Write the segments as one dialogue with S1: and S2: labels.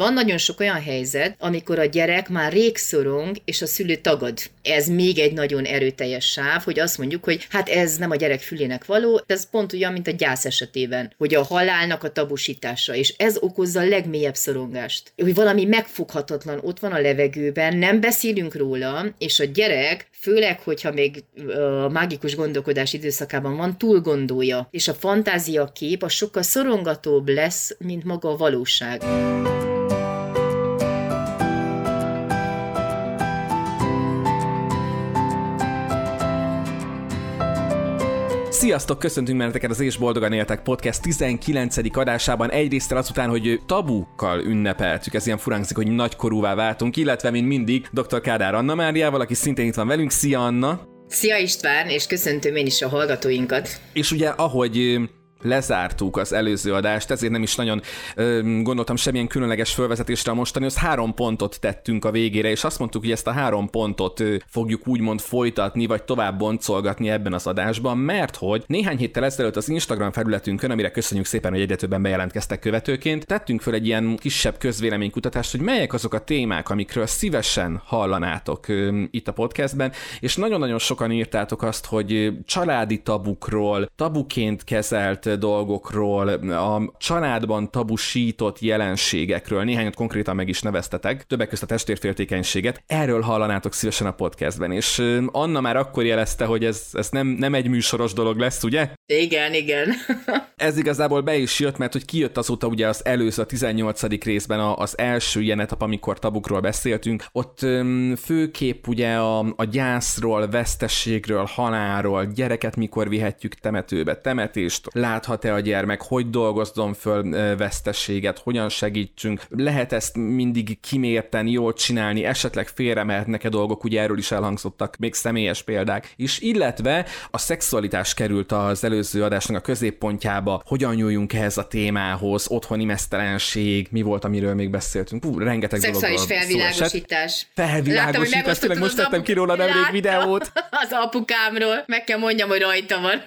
S1: Van nagyon sok olyan helyzet, amikor a gyerek már rég szorong, és a szülő tagad. Ez még egy nagyon erőteljes sáv, hogy azt mondjuk, hogy hát ez nem a gyerek fülének való, ez pont olyan, mint a gyász esetében, hogy a halálnak a tabusítása, és ez okozza a legmélyebb szorongást. Hogy valami megfoghatatlan ott van a levegőben, nem beszélünk róla, és a gyerek, főleg, hogyha még a mágikus gondolkodás időszakában van, túl gondolja, és a fantázia kép a sokkal szorongatóbb lesz, mint maga a valóság.
S2: Sziasztok, köszöntünk benneteket az És Boldogan Éltek Podcast 19. adásában. Egyrészt azután, hogy tabukkal ünnepeltük, ez ilyen furánkszik, hogy nagykorúvá váltunk, illetve mint mindig dr. Kádár Anna Máriával, aki szintén itt van velünk. Szia Anna!
S1: Szia István, és köszöntöm én is a hallgatóinkat.
S2: És ugye, ahogy lezártuk az előző adást, ezért nem is nagyon ö, gondoltam semmilyen különleges felvezetésre a mostani, az három pontot tettünk a végére, és azt mondtuk, hogy ezt a három pontot ö, fogjuk úgymond folytatni, vagy tovább boncolgatni ebben az adásban, mert hogy néhány héttel ezelőtt az Instagram felületünkön, amire köszönjük szépen, hogy egyre többen bejelentkeztek követőként, tettünk föl egy ilyen kisebb közvéleménykutatást, hogy melyek azok a témák, amikről szívesen hallanátok ö, itt a podcastben, és nagyon-nagyon sokan írtátok azt, hogy családi tabukról, tabuként kezelt dolgokról, a családban tabusított jelenségekről, néhányat konkrétan meg is neveztetek, többek között a testvérféltékenységet, erről hallanátok szívesen a podcastben, és Anna már akkor jelezte, hogy ez, ez nem, nem egy műsoros dolog lesz, ugye?
S1: Igen, igen.
S2: ez igazából be is jött, mert hogy kijött azóta ugye az előző, a 18. részben az első ilyen etap, amikor tabukról beszéltünk, ott főképp ugye a, a gyászról, vesztességről, halálról, gyereket mikor vihetjük temetőbe, temetést, láthat-e a gyermek, hogy dolgozzon föl vesztességet, hogyan segítsünk, lehet ezt mindig kimérteni, jól csinálni, esetleg félre mehetnek-e dolgok, ugye erről is elhangzottak még személyes példák is, illetve a szexualitás került az előző adásnak a középpontjába, hogyan nyúljunk ehhez a témához, otthoni mesztelenség, mi volt, amiről még beszéltünk, Ú, rengeteg
S1: Szexuális felvilágosítás.
S2: Felvilágosítás, tényleg most tettem ki róla nemrég videót.
S1: Az apukámról, meg kell mondjam, hogy rajta van.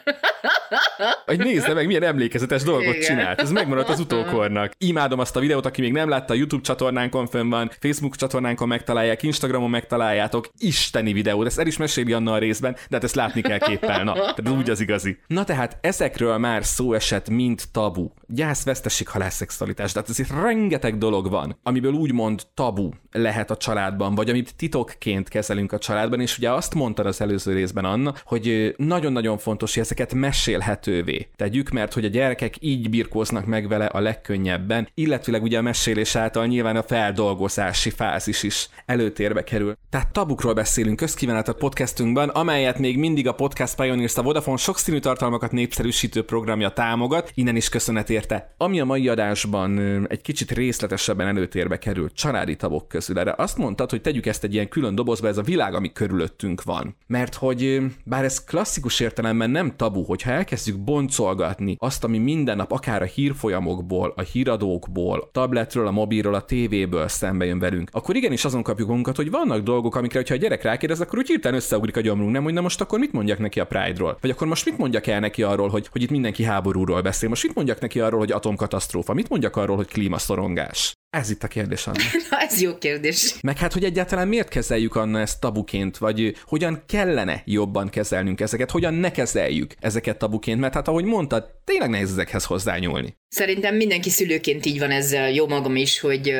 S2: Hogy nézze meg, milyen emlékezetes dolgot Igen. csinált. Ez megmaradt az utókornak. Imádom azt a videót, aki még nem látta, YouTube csatornánkon fönn van, Facebook csatornánkon megtalálják, Instagramon megtaláljátok. Isteni videó, ezt el is meséli Anna a részben, de hát ezt látni kell képpel. Na, tehát úgy az igazi. Na tehát ezekről már szó esett, mint tabu. Gyász, vesztesség, halászexualitás. Tehát ezért rengeteg dolog van, amiből úgymond tabu lehet a családban, vagy amit titokként kezelünk a családban, és ugye azt mondtad az előző részben, Anna, hogy nagyon-nagyon fontos, hogy ezeket mesélhetővé tegyük, mert hogy a gyerekek így birkóznak meg vele a legkönnyebben, illetőleg ugye a mesélés által nyilván a feldolgozási fázis is előtérbe kerül. Tehát tabukról beszélünk közkívánatot podcastünkben, amelyet még mindig a Podcast Pioneers a Vodafone sokszínű tartalmakat népszerűsítő programja támogat, innen is köszönet érte. Ami a mai adásban egy kicsit részletesebben előtérbe került családi tabok közül. Erre azt mondtad, hogy tegyük ezt egy ilyen külön dobozba, ez a világ, ami körülöttünk van. Mert hogy bár ez klasszikus értelemben nem tabu, hogyha elkezdjük boncolgatni azt, ami minden nap akár a hírfolyamokból, a híradókból, tabletről, a mobilról, a tévéből szembe jön velünk, akkor igenis azon kapjuk magunkat, hogy vannak dolgok, amikre, ha a gyerek rákérdez, akkor úgy hirtelen összeugrik a gyomrunk, nem, hogy na most akkor mit mondjak neki a Pride-ról? Vagy akkor most mit mondjak el neki arról, hogy, hogy itt mindenki háborúról beszél? Most mit mondjak neki arról, hogy atomkatasztrófa? Mit mondjak arról, hogy klímaszorongás? Ez itt a kérdés, Anna.
S1: Na, ez jó kérdés.
S2: Meg hát, hogy egyáltalán miért kezeljük Anna ezt tabuként, vagy hogyan kellene jobban kezelnünk ezeket, hogyan ne kezeljük ezeket tabuként, mert hát ahogy mondtad, tényleg nehéz ezekhez hozzányúlni.
S1: Szerintem mindenki szülőként így van ezzel, jó magam is, hogy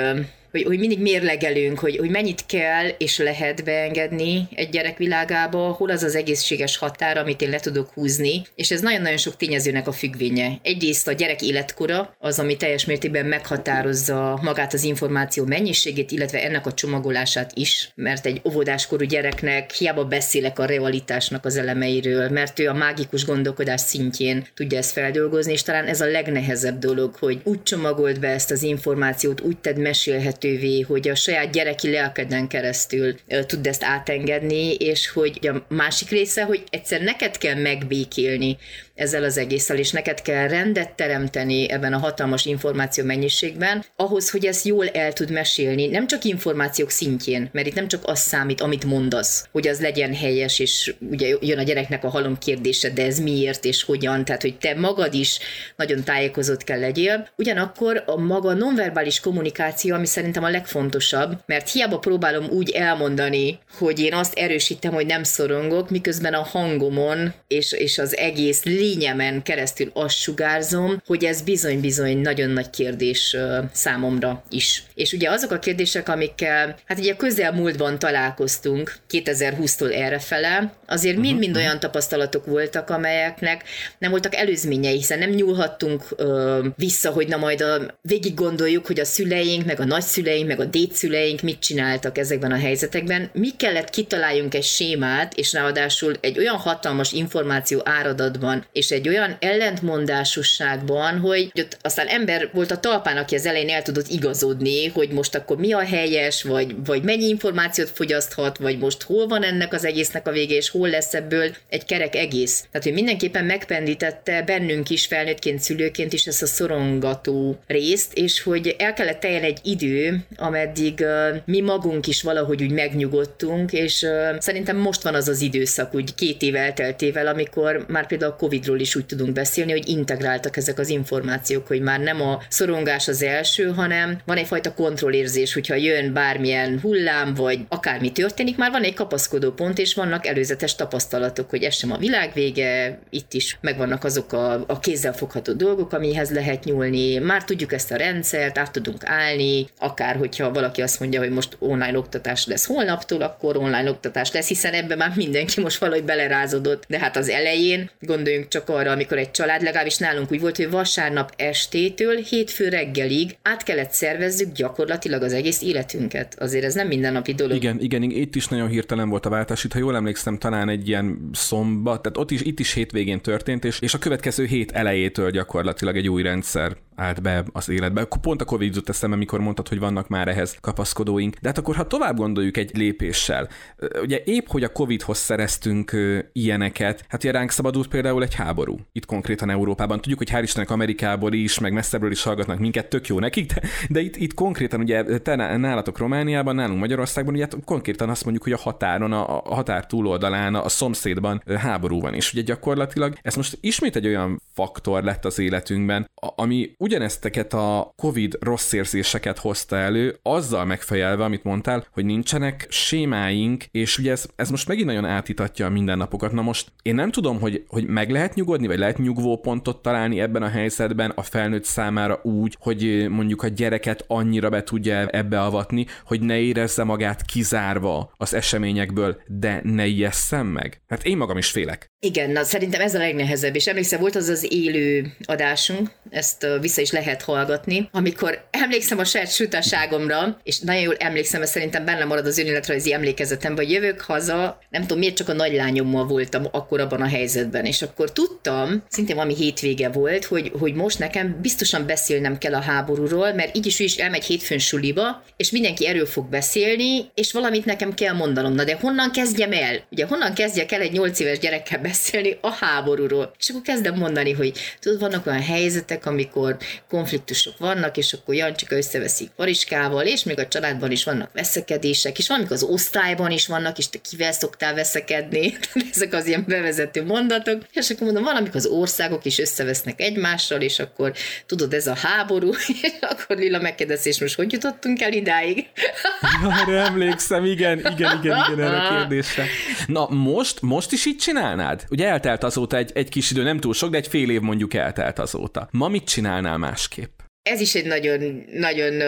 S1: hogy, hogy mindig mérlegelünk, hogy, hogy mennyit kell és lehet beengedni egy gyerek világába, hol az az egészséges határ, amit én le tudok húzni, és ez nagyon-nagyon sok tényezőnek a függvénye. Egyrészt a gyerek életkora az, ami teljes mértékben meghatározza magát az információ mennyiségét, illetve ennek a csomagolását is, mert egy óvodáskorú gyereknek hiába beszélek a realitásnak az elemeiről, mert ő a mágikus gondolkodás szintjén tudja ezt feldolgozni, és talán ez a legnehezebb dolog, hogy úgy csomagold be ezt az információt, úgy tedd mesélhet elérhetővé, hogy a saját gyereki lelkeden keresztül tud ezt átengedni, és hogy a másik része, hogy egyszer neked kell megbékélni ezzel az egésszel, és neked kell rendet teremteni ebben a hatalmas információ mennyiségben, ahhoz, hogy ezt jól el tud mesélni, nem csak információk szintjén, mert itt nem csak az számít, amit mondasz, hogy az legyen helyes, és ugye jön a gyereknek a halom kérdése, de ez miért és hogyan, tehát hogy te magad is nagyon tájékozott kell legyél. Ugyanakkor a maga nonverbális kommunikáció, ami szerintem a legfontosabb, mert hiába próbálom úgy elmondani, hogy én azt erősítem, hogy nem szorongok, miközben a hangomon és, és az egész lényemen keresztül azt sugárzom, hogy ez bizony-bizony nagyon nagy kérdés számomra is. És ugye azok a kérdések, amikkel, hát ugye közelmúltban találkoztunk 2020-tól errefele, azért mind-mind uh-huh. olyan tapasztalatok voltak, amelyeknek nem voltak előzményei, hiszen nem nyúlhattunk ö, vissza, hogy na majd a, végig gondoljuk, hogy a szüleink, meg a nagyszüleink, meg a dédszüleink mit csináltak ezekben a helyzetekben. Mi kellett kitaláljunk egy sémát, és ráadásul egy olyan hatalmas információ áradatban, és egy olyan ellentmondásosságban, hogy ott aztán ember volt a talpán, aki az elején el tudott igazodni, hogy most akkor mi a helyes, vagy, vagy mennyi információt fogyaszthat, vagy most hol van ennek az egésznek a vége, és hol lesz ebből egy kerek egész. Tehát, hogy mindenképpen megpendítette bennünk is felnőttként, szülőként is ezt a szorongató részt, és hogy el kellett teljen egy idő, ameddig mi magunk is valahogy úgy megnyugodtunk, és szerintem most van az az időszak, úgy két év elteltével, amikor már például a Covid-ról is úgy tudunk beszélni, hogy integráltak ezek az információk, hogy már nem a szorongás az első, hanem van egyfajta kontrollérzés, hogyha jön bármilyen hullám, vagy akármi történik, már van egy kapaszkodó pont, és vannak előzetes tapasztalatok, hogy ez sem a világ vége, itt is megvannak azok a, a kézzelfogható dolgok, amihez lehet nyúlni, már tudjuk ezt a rendszert, át tudunk állni, akár hogyha valaki azt mondja, hogy most online oktatás lesz holnaptól, akkor online oktatás lesz, hiszen ebben már mindenki most valahogy belerázódott, de hát az elején gondoljunk csak arra, amikor egy család, legalábbis nálunk úgy volt, hogy vasárnap estétől hétfő reggelig át kellett szervezzük gyakorlatilag az egész életünket. Azért ez nem mindennapi dolog.
S2: Igen, igen, itt is nagyon hirtelen volt a váltás. Itt, ha jól emlékszem, talán egy ilyen szombat, tehát ott is, itt is hétvégén történt, és, és a következő hét elejétől gyakorlatilag egy új rendszer állt be az életbe. Pont a Covid jutott eszembe, amikor mondtad, hogy vannak már ehhez kapaszkodóink. De hát akkor, ha tovább gondoljuk egy lépéssel, ugye épp, hogy a Covidhoz szereztünk ilyeneket, hát ugye ránk szabadult például egy háború. Itt konkrétan Európában. Tudjuk, hogy hál' Istennek Amerikából is, meg messzebbről is hallgatnak minket, tök jó nekik, de, de itt, itt konkrétan ugye te nálatok Romániában, nálunk Magyarországban, ugye hát konkrétan azt mondjuk, hogy a határon, a, a határ túloldalán, a szomszédban háború van. És ugye gyakorlatilag ez most ismét egy olyan faktor lett az életünkben, ami ugyanezteket a COVID rossz érzéseket hozta elő, azzal megfejelve, amit mondtál, hogy nincsenek sémáink, és ugye ez, ez most megint nagyon átítatja a mindennapokat. Na most én nem tudom, hogy, hogy meg lehet nyugodni, vagy lehet nyugvó pontot találni ebben a helyzetben a felnőtt számára úgy, hogy mondjuk a gyereket annyira be tudja ebbe avatni, hogy ne érezze magát kizárva az eseményekből, de ne ijesszem meg. Hát én magam is félek.
S1: Igen, na szerintem ez a legnehezebb, és emlékszem, volt az az élő adásunk, ezt vissza is lehet hallgatni, amikor emlékszem a saját sutaságomra, és nagyon jól emlékszem, mert szerintem benne marad az önéletrajzi emlékezetemben, hogy jövök haza, nem tudom miért csak a nagylányommal voltam akkor abban a helyzetben, és akkor tudtam, szintén valami hétvége volt, hogy, hogy most nekem biztosan beszélnem kell a háborúról, mert így is is elmegy hétfőn suliba, és mindenki erről fog beszélni, és valamit nekem kell mondanom. Na de honnan kezdjem el? Ugye honnan kezdjek el egy 8 éves gyerekkel beszélni a háborúról? És akkor kezdem mondani, hogy tudod, vannak olyan helyzetek, amikor konfliktusok vannak, és akkor Jancsika összeveszik Pariskával, és még a családban is vannak veszekedések, és valamikor az osztályban is vannak, és te kivel szoktál veszekedni, ezek az ilyen bevezető mondatok, és akkor mondom, valamikor az országok is összevesznek egymással, és akkor tudod, ez a háború, és akkor Lila megkérdezi, és most hogy jutottunk el idáig?
S2: Ja, emlékszem, igen, igen, igen, igen, erre a kérdésre. Na, most, most is így csinálnád? Ugye eltelt azóta egy, egy kis idő, nem túl sok, de egy fél év mondjuk eltelt azóta. Ma mit csinálnál másképp?
S1: Ez is egy nagyon, nagyon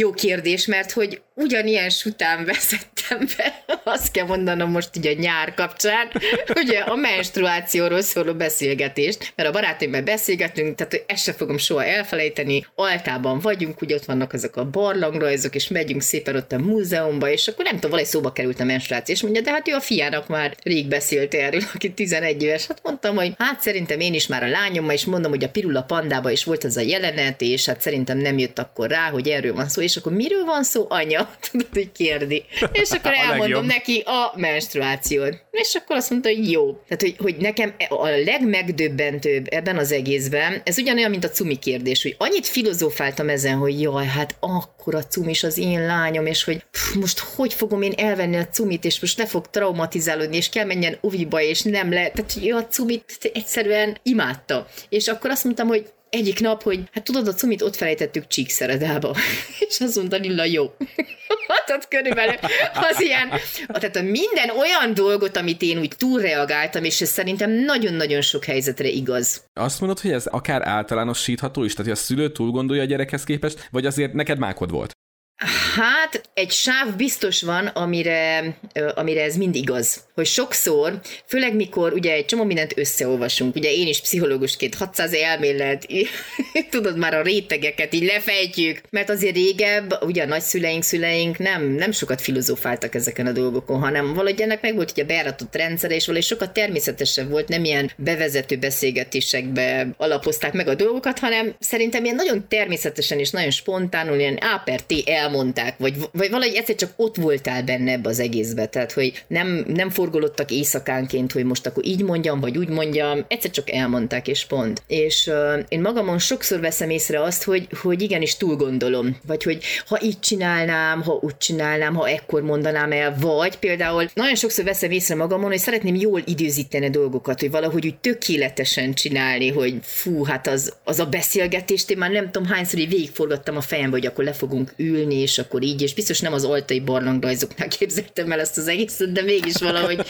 S1: jó kérdés, mert hogy ugyanilyen sután vezettem be, azt kell mondanom most így a nyár kapcsán, ugye a menstruációról szóló beszélgetést, mert a barátaimmal beszélgetünk, tehát ezt se fogom soha elfelejteni, altában vagyunk, ugye ott vannak ezek a barlangrajzok, és megyünk szépen ott a múzeumba, és akkor nem tudom, valahogy szóba került a menstruáció, és mondja, de hát ő a fiának már rég beszélt erről, aki 11 éves. Hát mondtam, hogy hát szerintem én is már a lányommal, és mondom, hogy a Pirula pandába is volt ez a jelenet, és hát szerintem nem jött akkor rá, hogy erről van szó, és akkor miről van szó, anya? Tudod, hogy kérdi. És akkor elmondom neki a menstruációt. És akkor azt mondta, hogy jó. Tehát, hogy, hogy nekem a legmegdöbbentőbb ebben az egészben, ez ugyanolyan, mint a cumi kérdés, hogy annyit filozófáltam ezen, hogy jaj, hát akkor a cumis az én lányom, és hogy pff, most hogy fogom én elvenni a cumit, és most ne fog traumatizálódni, és kell menjen uviba, és nem le. Tehát, hogy a cumit egyszerűen imádta. És akkor azt mondtam, hogy egyik nap, hogy hát tudod, a cumit ott felejtettük Csíkszeredába. És azt mondta Lilla, jó. Hát körülbelül az ilyen, tehát a minden olyan dolgot, amit én úgy túlreagáltam, és ez szerintem nagyon-nagyon sok helyzetre igaz.
S2: Azt mondod, hogy ez akár általánosítható is, tehát hogy a szülő túl gondolja a gyerekhez képest, vagy azért neked mákod volt?
S1: Hát egy sáv biztos van, amire, amire ez mind igaz. Hogy sokszor, főleg mikor ugye egy csomó mindent összeolvasunk, ugye én is pszichológusként 600 elmélet, tudod már a rétegeket így lefejtjük, mert azért régebb, ugye a nagyszüleink, szüleink nem, nem sokat filozofáltak ezeken a dolgokon, hanem valahogy ennek meg volt ugye a beáratott rendszere, és valahogy sokat természetesebb volt, nem ilyen bevezető beszélgetésekbe alapozták meg a dolgokat, hanem szerintem ilyen nagyon természetesen és nagyon spontánul, ilyen A per T elmondták, vagy, vagy valahogy egyszer csak ott voltál benne ebbe az egészbe, tehát hogy nem, nem forgolottak éjszakánként, hogy most akkor így mondjam, vagy úgy mondjam, egyszer csak elmondták, és pont. És uh, én magamon sokszor veszem észre azt, hogy, hogy igenis túl gondolom, vagy hogy ha így csinálnám, ha úgy csinálnám, ha ekkor mondanám el, vagy például nagyon sokszor veszem észre magamon, hogy szeretném jól időzíteni dolgokat, hogy valahogy úgy tökéletesen csinálni, hogy fú, hát az, az a beszélgetést én már nem tudom hányszor így végigforgattam a fejembe, hogy akkor le fogunk ülni, és akkor így, és biztos nem az altai barlangrajzoknál képzeltem el ezt az egészet, de mégis valahogy,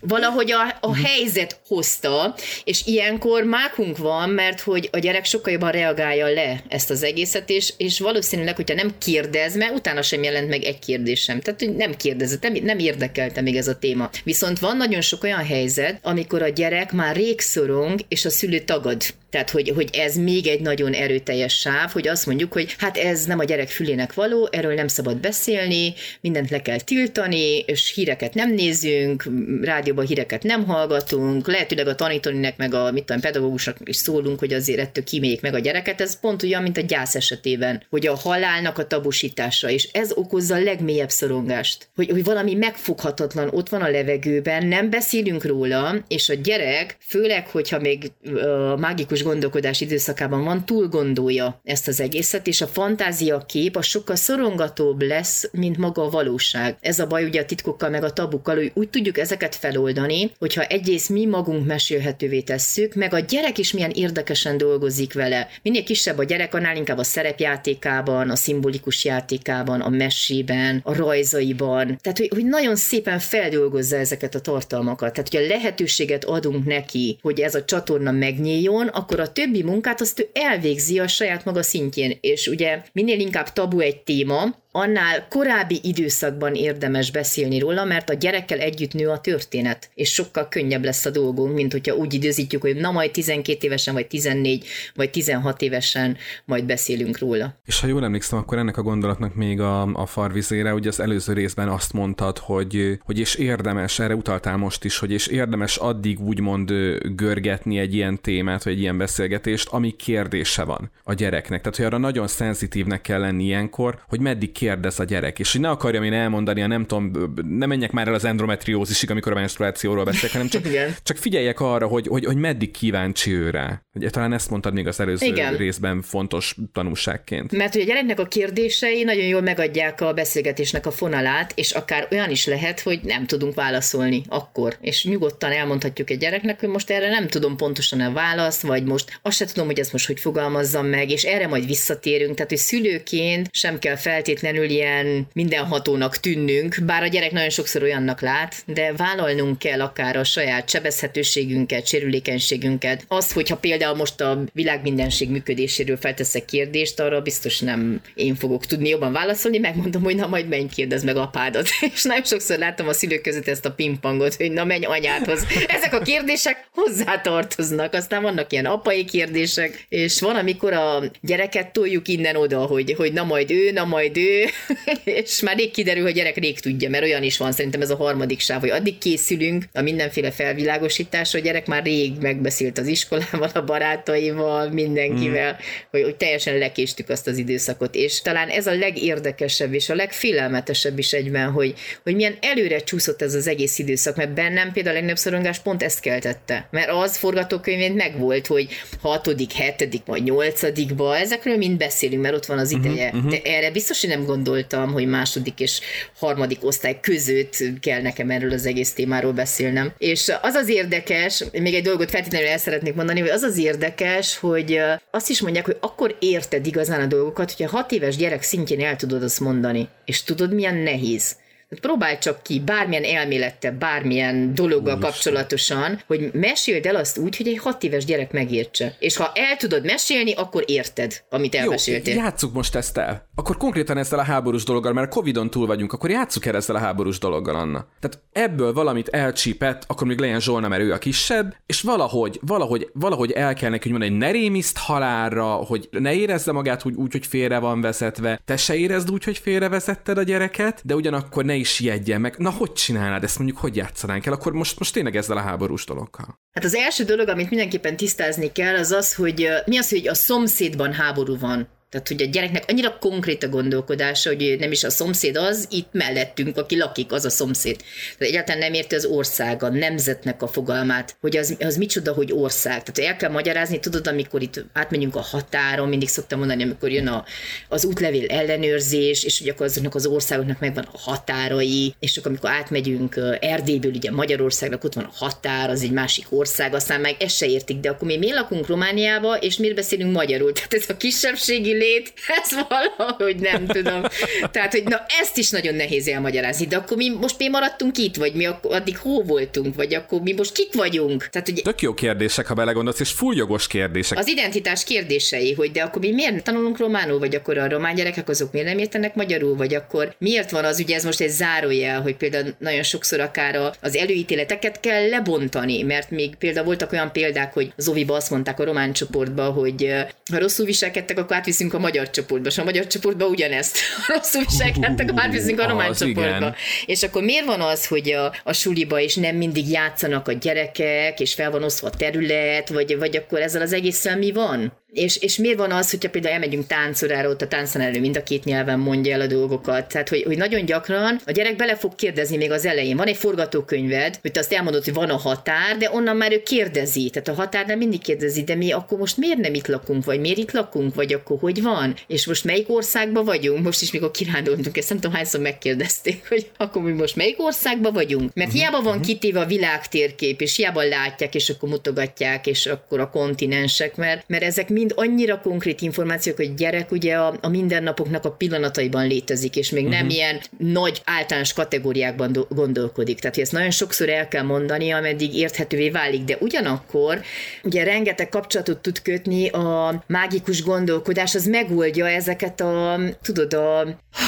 S1: valahogy a, a helyzet hozta, és ilyenkor mákunk van, mert hogy a gyerek sokkal jobban reagálja le ezt az egészet, és, és valószínűleg, hogyha nem kérdez, mert utána sem jelent meg egy kérdés sem. Tehát nem kérdezett, nem, nem érdekelte még ez a téma. Viszont van nagyon sok olyan helyzet, amikor a gyerek már rég szorong, és a szülő tagad. Tehát, hogy, hogy ez még egy nagyon erőteljes sáv, hogy azt mondjuk, hogy hát ez nem a gyerek fülének való, erről nem szabad beszélni, mindent le kell tiltani, és híreket nem nézünk, rádióban híreket nem hallgatunk, lehetőleg a tanítóninek meg a mit tudom, pedagógusnak is szólunk, hogy azért ettől kiméljék meg a gyereket. Ez pont olyan, mint a gyász esetében, hogy a halálnak a tabusítása, és ez okozza a legmélyebb szorongást, hogy, hogy valami megfoghatatlan ott van a levegőben, nem beszélünk róla, és a gyerek, főleg, hogyha még uh, mágikus gondolkodás időszakában van, túl gondolja ezt az egészet, és a fantázia kép a sokkal szorongatóbb lesz, mint maga a valóság. Ez a baj ugye a titkokkal meg a tabukkal, hogy úgy tudjuk ezeket feloldani, hogyha egyrészt mi magunk mesélhetővé tesszük, meg a gyerek is milyen érdekesen dolgozik vele. Minél kisebb a gyerek, annál inkább a szerepjátékában, a szimbolikus játékában, a mesében, a rajzaiban. Tehát, hogy, hogy nagyon szépen feldolgozza ezeket a tartalmakat. Tehát, hogyha lehetőséget adunk neki, hogy ez a csatorna megnyíljon, akkor a többi munkát azt ő elvégzi a saját maga szintjén. És ugye minél inkább tabu egy téma, annál korábbi időszakban érdemes beszélni róla, mert a gyerekkel együtt nő a történet, és sokkal könnyebb lesz a dolgunk, mint hogyha úgy időzítjük, hogy na majd 12 évesen, vagy 14, vagy 16 évesen majd beszélünk róla.
S2: És ha jól emlékszem, akkor ennek a gondolatnak még a, a farvizére, ugye az előző részben azt mondtad, hogy, hogy és érdemes, erre utaltál most is, hogy és érdemes addig úgymond görgetni egy ilyen témát, vagy egy ilyen beszélgetést, ami kérdése van a gyereknek. Tehát, hogy arra nagyon szenzitívnek kell lenni ilyenkor, hogy meddig kérdez a gyerek, és hogy ne akarjam én elmondani, a nem tudom, ne menjek már el az endometriózisig, amikor a menstruációról beszélek, hanem csak, csak figyeljek arra, hogy, hogy, hogy meddig kíváncsi ő rá. Ugye, talán ezt mondtad még az előző Igen. részben fontos tanulságként.
S1: Mert hogy a gyereknek a kérdései nagyon jól megadják a beszélgetésnek a fonalát, és akár olyan is lehet, hogy nem tudunk válaszolni akkor. És nyugodtan elmondhatjuk egy gyereknek, hogy most erre nem tudom pontosan a választ, vagy most azt se tudom, hogy ezt most hogy fogalmazzam meg, és erre majd visszatérünk. Tehát, hogy szülőként sem kell feltétlenül feltétlenül ilyen mindenhatónak tűnnünk, bár a gyerek nagyon sokszor olyannak lát, de vállalnunk kell akár a saját sebezhetőségünket, sérülékenységünket. Az, hogyha például most a világ mindenség működéséről felteszek kérdést, arra biztos nem én fogok tudni jobban válaszolni, megmondom, hogy na majd menj kérdez meg apádat. És nagyon sokszor láttam a szülők között ezt a pingpongot, hogy na menj anyádhoz. Ezek a kérdések hozzá tartoznak. Aztán vannak ilyen apai kérdések, és van, amikor a gyereket toljuk innen oda, hogy, hogy na majd ő, na majd ő, és már rég kiderül, hogy gyerek rég tudja, mert olyan is van, szerintem ez a harmadik sáv, hogy addig készülünk a mindenféle felvilágosításra, hogy gyerek már rég megbeszélt az iskolával, a barátaival, mindenkivel, mm. hogy, hogy teljesen lekéstük azt az időszakot, és talán ez a legérdekesebb és a legfélelmetesebb is egyben, hogy, hogy milyen előre csúszott ez az egész időszak, mert bennem például a legnagyobb szorongás pont ezt keltette, mert az forgatókönyvén megvolt, hogy hatodik, hetedik, vagy nyolcadikba, ezekről mind beszélünk, mert ott van az mhm, ideje. Uh-huh, uh-huh. De erre biztos, hogy nem gondoltam, hogy második és harmadik osztály között kell nekem erről az egész témáról beszélnem. És az az érdekes, még egy dolgot feltétlenül el szeretnék mondani, hogy az az érdekes, hogy azt is mondják, hogy akkor érted igazán a dolgokat, hogyha hat éves gyerek szintjén el tudod azt mondani. És tudod, milyen nehéz Próbálj csak ki bármilyen elmélette, bármilyen dologgal kapcsolatosan, hogy meséld el azt úgy, hogy egy hat éves gyerek megértse. És ha el tudod mesélni, akkor érted, amit elmeséltél.
S2: Jó, játsszuk most ezt el. Akkor konkrétan ezzel a háborús dologgal, mert a Covid-on túl vagyunk, akkor játsszuk el ezzel a háborús dologgal, Anna. Tehát ebből valamit elcsípett, akkor még legyen Zsolna, mert ő a kisebb, és valahogy, valahogy, valahogy el kell neki, hogy mondani, hogy ne rémiszt halálra, hogy ne érezze magát úgy, úgy, hogy félre van vezetve, te se érezd úgy, hogy félrevezetted a gyereket, de ugyanakkor ne is ijedjen meg. Na, hogy csinálnád ezt mondjuk, hogy játszanánk el? Akkor most, most tényleg ezzel a háborús dologgal.
S1: Hát az első dolog, amit mindenképpen tisztázni kell, az az, hogy mi az, hogy a szomszédban háború van. Tehát, hogy a gyereknek annyira konkrét a gondolkodása, hogy nem is a szomszéd az, itt mellettünk, aki lakik, az a szomszéd. Tehát egyáltalán nem érti az ország, a nemzetnek a fogalmát, hogy az, az micsoda, hogy ország. Tehát el kell magyarázni, tudod, amikor itt átmegyünk a határon, mindig szoktam mondani, amikor jön a, az útlevél ellenőrzés, és hogy akkor azoknak az országoknak megvan a határai, és akkor amikor átmegyünk Erdélyből, ugye Magyarországnak ott van a határ, az egy másik ország, aztán meg ezt se értik, de akkor mi mi lakunk Romániába, és miért beszélünk magyarul? Tehát ez a kisebbségi ez valahogy nem tudom. Tehát, hogy na ezt is nagyon nehéz elmagyarázni, de akkor mi most mi maradtunk itt, vagy mi addig hó voltunk, vagy akkor mi most kik vagyunk?
S2: Tehát, hogy Tök jó kérdések, ha belegondolsz, és full jogos kérdések.
S1: Az identitás kérdései, hogy de akkor mi miért tanulunk románul, vagy akkor a román gyerekek azok miért nem értenek magyarul, vagy akkor miért van az, ugye ez most egy zárójel, hogy például nagyon sokszor akár az előítéleteket kell lebontani, mert még például voltak olyan példák, hogy az Oviba azt mondták a román csoportba, hogy ha rosszul viselkedtek, akkor átviszünk a magyar csoportba, és a magyar csoportba ugyanezt. Rosszul viselkedtek, akkor átviszünk a román csoportba. Igen. És akkor miért van az, hogy a, a suliba is nem mindig játszanak a gyerekek, és fel van osztva a terület, vagy, vagy akkor ezzel az egésszel mi van? És, és miért van az, hogyha például elmegyünk táncorára, ott a táncanelő mind a két nyelven mondja el a dolgokat. Tehát, hogy, hogy nagyon gyakran a gyerek bele fog kérdezni még az elején. Van egy forgatókönyved, hogy te azt elmondod, hogy van a határ, de onnan már ő kérdezi. Tehát a határ nem mindig kérdezi, de mi akkor most miért nem itt lakunk, vagy miért itt lakunk, vagy akkor hogy van? És most melyik országban vagyunk? Most is, mikor kirándultunk, ezt nem tudom hányszor megkérdezték, hogy akkor mi most melyik országban vagyunk? Mert mhm. hiába van mhm. kitéve a világtérkép, és hiába látják, és akkor mutogatják, és akkor a kontinensek, mert, mert ezek mind mind annyira konkrét információk, hogy gyerek ugye a, a mindennapoknak a pillanataiban létezik, és még uh-huh. nem mhm. ilyen nagy általános kategóriákban do- gondolkodik. Tehát ezt nagyon sokszor el kell mondani, ameddig érthetővé válik, de ugyanakkor ugye rengeteg kapcsolatot tud kötni a mágikus gondolkodás, az megoldja ezeket a, tudod, a,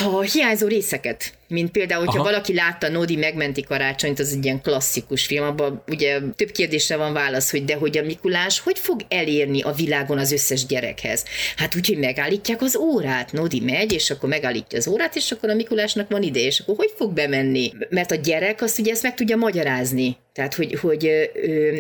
S1: a hiányzó részeket mint például, hogyha Aha. valaki látta Nodi megmenti karácsonyt, az egy ilyen klasszikus film, abban ugye több kérdésre van válasz, hogy de hogy a Mikulás hogy fog elérni a világon az összes gyerekhez? Hát úgy, hogy megállítják az órát, Nodi megy, és akkor megállítja az órát, és akkor a Mikulásnak van ide, és akkor hogy fog bemenni? Mert a gyerek azt ugye ezt meg tudja magyarázni. Tehát, hogy, hogy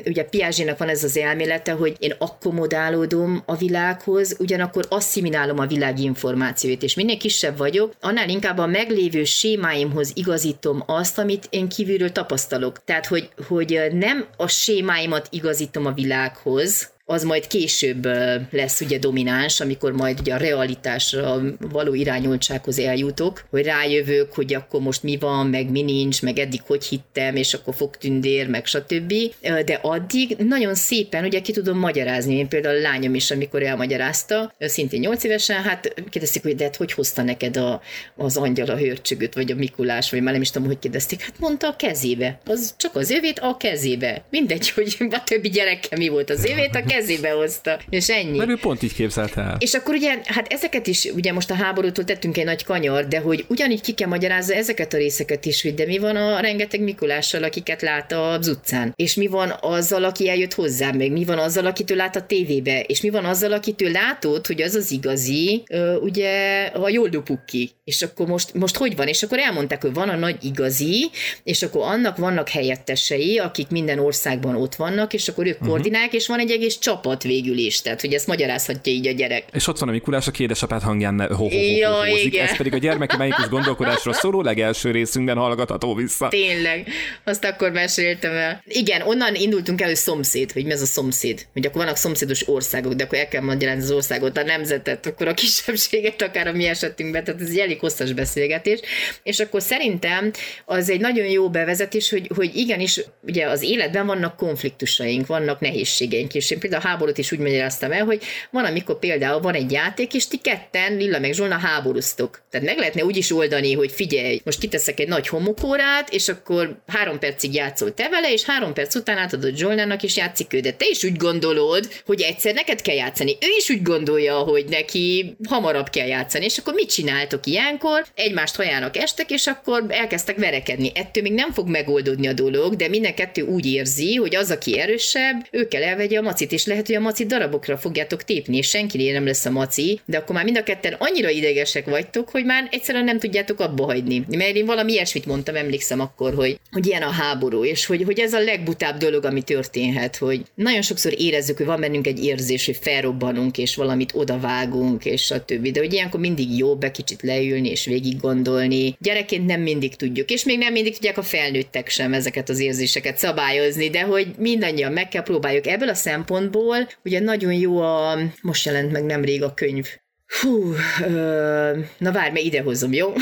S1: ugye Piázsénak van ez az elmélete, hogy én akkomodálódom a világhoz, ugyanakkor asszimilálom a világ információit, és minél kisebb vagyok, annál inkább a meglévő sémáimhoz igazítom azt, amit én kívülről tapasztalok. Tehát, hogy, hogy nem a sémáimat igazítom a világhoz, az majd később lesz ugye domináns, amikor majd ugye a realitásra való irányultsághoz eljutok, hogy rájövök, hogy akkor most mi van, meg mi nincs, meg eddig hogy hittem, és akkor fog tündér, meg stb. De addig nagyon szépen ugye ki tudom magyarázni. Én például a lányom is, amikor elmagyarázta, szintén 8 évesen, hát kérdezték, hogy de hát hogy hozta neked a, az angyal a hörcsögöt, vagy a Mikulás, vagy már nem is tudom, hogy kérdezték. Hát mondta a kezébe. Az csak az övét a kezébe. Mindegy, hogy a többi gyerekkel mi volt az övét a kezébe, kezébe hozta, és ennyi.
S2: Mert ő pont így képzelte el.
S1: És akkor ugye, hát ezeket is, ugye most a háborútól tettünk egy nagy kanyar, de hogy ugyanígy ki kell magyarázza ezeket a részeket is, hogy de mi van a rengeteg Mikulással, akiket lát az utcán, és mi van azzal, aki eljött hozzám, meg mi van azzal, akitől lát a tévébe, és mi van azzal, akitől látod, hogy az az igazi, ugye a Joldo Pukki. És akkor most, most hogy van? És akkor elmondták, hogy van a nagy igazi, és akkor annak vannak helyettesei, akik minden országban ott vannak, és akkor ők uh-huh. koordinálják, és van egy egész csapat végül is, tehát hogy ezt magyarázhatja így a gyerek.
S2: És ott van a Mikulás, aki édesapát hangján ho, ho, ja, Ez pedig a gyermeki melyikus gondolkodásról szóló legelső részünkben hallgatható vissza.
S1: Tényleg, azt akkor meséltem el. Igen, onnan indultunk el, hogy szomszéd, hogy mi ez a szomszéd. Hogy akkor vannak szomszédos országok, de akkor el kell magyarázni az országot, a nemzetet, akkor a kisebbséget, akár a mi esetünkben. Tehát ez egy elég hosszas beszélgetés. És akkor szerintem az egy nagyon jó bevezetés, hogy, hogy igenis, ugye az életben vannak konfliktusaink, vannak nehézségeink, és én például a háborút is úgy magyaráztam el, hogy van, amikor például van egy játék, és ti ketten, Lilla meg Zsolna háborúztok. Tehát meg lehetne úgy is oldani, hogy figyelj, most kiteszek egy nagy homokórát, és akkor három percig játszol te vele, és három perc után átadod Zsolnának, és játszik ő. De te is úgy gondolod, hogy egyszer neked kell játszani. Ő is úgy gondolja, hogy neki hamarabb kell játszani. És akkor mit csináltok ilyenkor? Egymást hajának estek, és akkor elkezdtek verekedni. Ettől még nem fog megoldódni a dolog, de minden kettő úgy érzi, hogy az, aki erősebb, ő kell elvegye a macit, és lehet, hogy a maci darabokra fogjátok tépni, és senki nem lesz a maci, de akkor már mind a ketten annyira idegesek vagytok, hogy már egyszerűen nem tudjátok abba hagyni. Mert én valami ilyesmit mondtam, emlékszem akkor, hogy, hogy ilyen a háború, és hogy, hogy ez a legbutább dolog, ami történhet, hogy nagyon sokszor érezzük, hogy van bennünk egy érzés, hogy felrobbanunk, és valamit odavágunk, és a többi. De hogy ilyenkor mindig jó be kicsit leülni és végig gondolni. Gyerekként nem mindig tudjuk, és még nem mindig tudják a felnőttek sem ezeket az érzéseket szabályozni, de hogy mindannyian meg kell próbáljuk. Ebből a szempontból ugye nagyon jó a, most jelent meg nemrég a könyv, Hú, ö, na várj, mert idehozom, jó?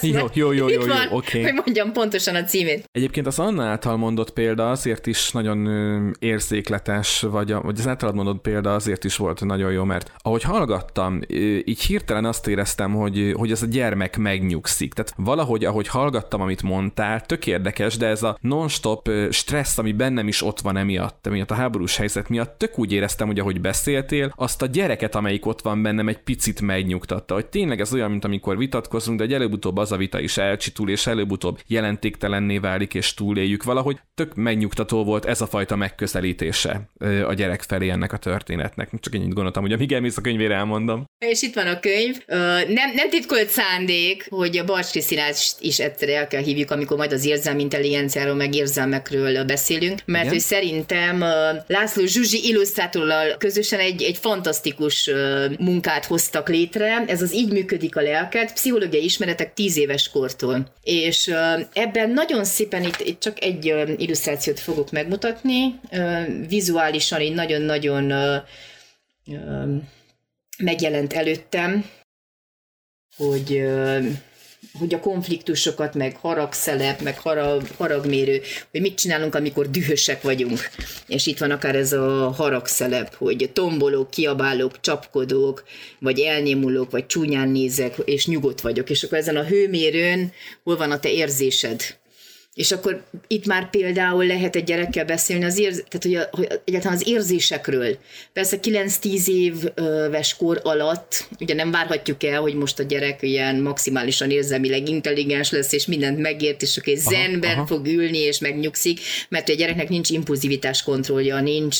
S2: jó, jó, jó, jó, jó, oké. Okay.
S1: Hogy mondjam pontosan a címét.
S2: Egyébként az Anna által mondott példa azért is nagyon érzékletes, vagy, a, vagy az általad mondott példa azért is volt nagyon jó, mert ahogy hallgattam, így hirtelen azt éreztem, hogy, hogy ez a gyermek megnyugszik. Tehát valahogy, ahogy hallgattam, amit mondtál, tök érdekes, de ez a non-stop stressz, ami bennem is ott van emiatt, emiatt a háborús helyzet miatt, tök úgy éreztem, hogy ahogy beszéltél, azt a gyereket, amelyik ott van bennem, egy picit megnyugtatta, hogy tényleg ez olyan, mint amikor vitatkozunk, de egy előbb-utóbb az a vita is elcsitul, és előbb-utóbb jelentéktelenné válik, és túléljük valahogy. Tök megnyugtató volt ez a fajta megközelítése a gyerek felé ennek a történetnek. Csak ennyit gondoltam, hogy amíg elmész a könyvére elmondom.
S1: És itt van a könyv. Nem, nem titkolt szándék, hogy a Barcs Krisztinát is egyszer el kell hívjuk, amikor majd az érzelmi intelligenciáról, meg érzelmekről beszélünk, mert Igen? hogy szerintem László Zsuzsi illusztrátorral közösen egy, egy fantasztikus munkát iskolát hoztak létre, ez az így működik a lelked, pszichológiai ismeretek tíz éves kortól. És ebben nagyon szépen itt, itt csak egy illusztrációt fogok megmutatni, vizuálisan így nagyon-nagyon megjelent előttem, hogy hogy a konfliktusokat, meg haragszelep, meg harag, haragmérő, hogy mit csinálunk, amikor dühösek vagyunk. És itt van akár ez a haragszelep, hogy tombolok, kiabálok, csapkodok, vagy elnémulok, vagy csúnyán nézek, és nyugodt vagyok. És akkor ezen a hőmérőn hol van a te érzésed? És akkor itt már például lehet egy gyerekkel beszélni az érz, tehát hogy, a, hogy egyáltalán az érzésekről. Persze 9-10 éves kor alatt ugye nem várhatjuk el, hogy most a gyerek ilyen maximálisan érzelmileg intelligens lesz, és mindent megért, és akkor zenben aha. fog ülni, és megnyugszik, mert a gyereknek nincs impulzivitás kontrollja, nincs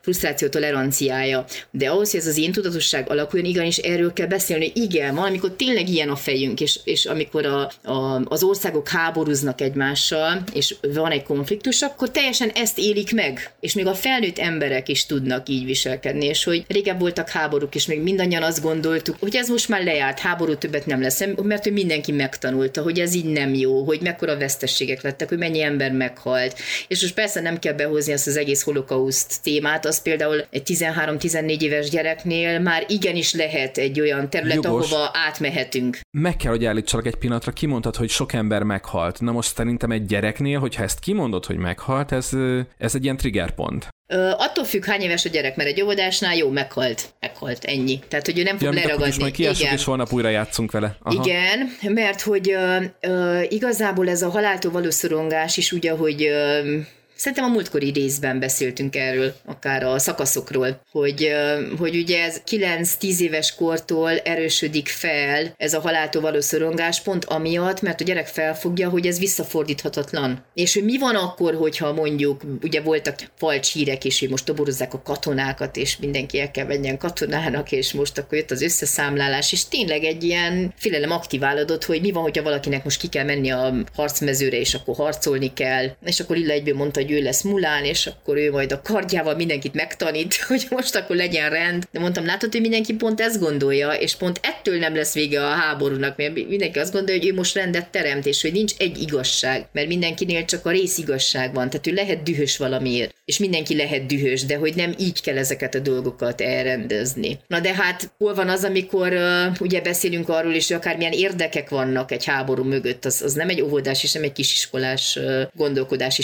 S1: frusztráció toleranciája. De ahhoz, hogy ez az én tudatosság alakuljon, igenis erről kell beszélni, hogy igen, valamikor tényleg ilyen a fejünk, és, és amikor a, a, az országok háborúznak egymás egymással, és van egy konfliktus, akkor teljesen ezt élik meg, és még a felnőtt emberek is tudnak így viselkedni, és hogy régen voltak háborúk, és még mindannyian azt gondoltuk, hogy ez most már lejárt, háború többet nem lesz, mert hogy mindenki megtanulta, hogy ez így nem jó, hogy mekkora vesztességek lettek, hogy mennyi ember meghalt. És most persze nem kell behozni ezt az egész holokauszt témát, az például egy 13-14 éves gyereknél már igenis lehet egy olyan terület, Jogos. ahova átmehetünk.
S2: Meg kell, hogy állítsalak egy pillanatra, kimondtad, hogy sok ember meghalt. Na most szerintem egy gyereknél, hogyha ezt kimondod, hogy meghalt, ez, ez egy ilyen triggerpont.
S1: Ö, attól függ, hány éves a gyerek, mert egy óvodásnál jó, meghalt. Meghalt, ennyi. Tehát, hogy ő nem fog ja, leragadni.
S2: Majd Igen. és holnap újra játszunk vele.
S1: Aha. Igen, mert hogy ö, ö, igazából ez a haláltól való szorongás is ugye, hogy ö, szerintem a múltkori részben beszéltünk erről, akár a szakaszokról, hogy, hogy ugye ez 9-10 éves kortól erősödik fel ez a haláltól való szorongás pont amiatt, mert a gyerek felfogja, hogy ez visszafordíthatatlan. És hogy mi van akkor, hogyha mondjuk, ugye voltak falcs hírek is, hogy most toborozzák a katonákat, és mindenki el kell menjen katonának, és most akkor jött az összeszámlálás, és tényleg egy ilyen félelem aktiválódott, hogy mi van, hogyha valakinek most ki kell menni a harcmezőre, és akkor harcolni kell, és akkor Illa egyből mondta, hogy ő lesz Mulán, és akkor ő majd a kardjával mindenkit megtanít, hogy most akkor legyen rend. De mondtam, látod, hogy mindenki pont ezt gondolja, és pont ettől nem lesz vége a háborúnak, mert mindenki azt gondolja, hogy ő most rendet teremt, és hogy nincs egy igazság, mert mindenkinél csak a rész igazság van, tehát ő lehet dühös valamiért, és mindenki lehet dühös, de hogy nem így kell ezeket a dolgokat elrendezni. Na de hát hol van az, amikor uh, ugye beszélünk arról is, hogy akármilyen érdekek vannak egy háború mögött, az, az nem egy óvodás és nem egy kisiskolás uh, gondolkodási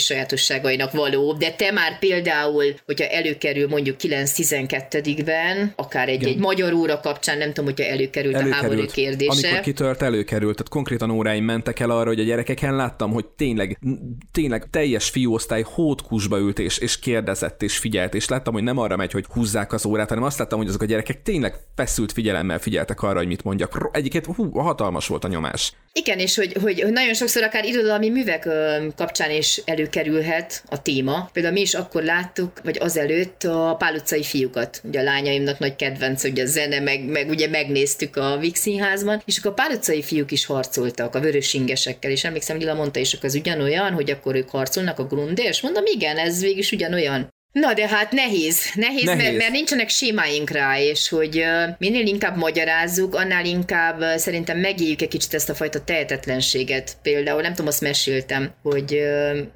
S1: sajátosságainak való, de te már például, hogyha előkerül mondjuk 9-12-ben, akár egy, egy magyar óra kapcsán, nem tudom, hogyha előkerült, előkerült a háború kérdése.
S2: Amikor kitört, előkerült, tehát konkrétan óráim mentek el arra, hogy a gyerekeken láttam, hogy tényleg, tényleg teljes fiúosztály hótkusba ült és, és kérdezett és figyelt, és láttam, hogy nem arra megy, hogy húzzák az órát, hanem azt láttam, hogy azok a gyerekek tényleg feszült figyelemmel figyeltek arra, hogy mit mondjak. Egyébként hú, hatalmas volt a nyomás.
S1: Igen, és hogy, hogy nagyon sokszor akár irodalmi művek kapcsán is előkerülhet a téma. Például mi is akkor láttuk, vagy azelőtt a Pál utcai fiúkat. Ugye a lányaimnak nagy kedvenc, hogy a zene, meg, meg ugye megnéztük a Vix színházban, és akkor a Pál utcai fiúk is harcoltak a vörösingesekkel, és emlékszem, Lila mondta is, az ugyanolyan, hogy akkor ők harcolnak a grundé, és mondom, igen, ez végig ugyanolyan. Na de hát nehéz, nehéz, nehéz. Mert, mert nincsenek sémáink rá, és hogy minél inkább magyarázzuk, annál inkább szerintem megéljük egy kicsit ezt a fajta tehetetlenséget. Például nem tudom, azt meséltem, hogy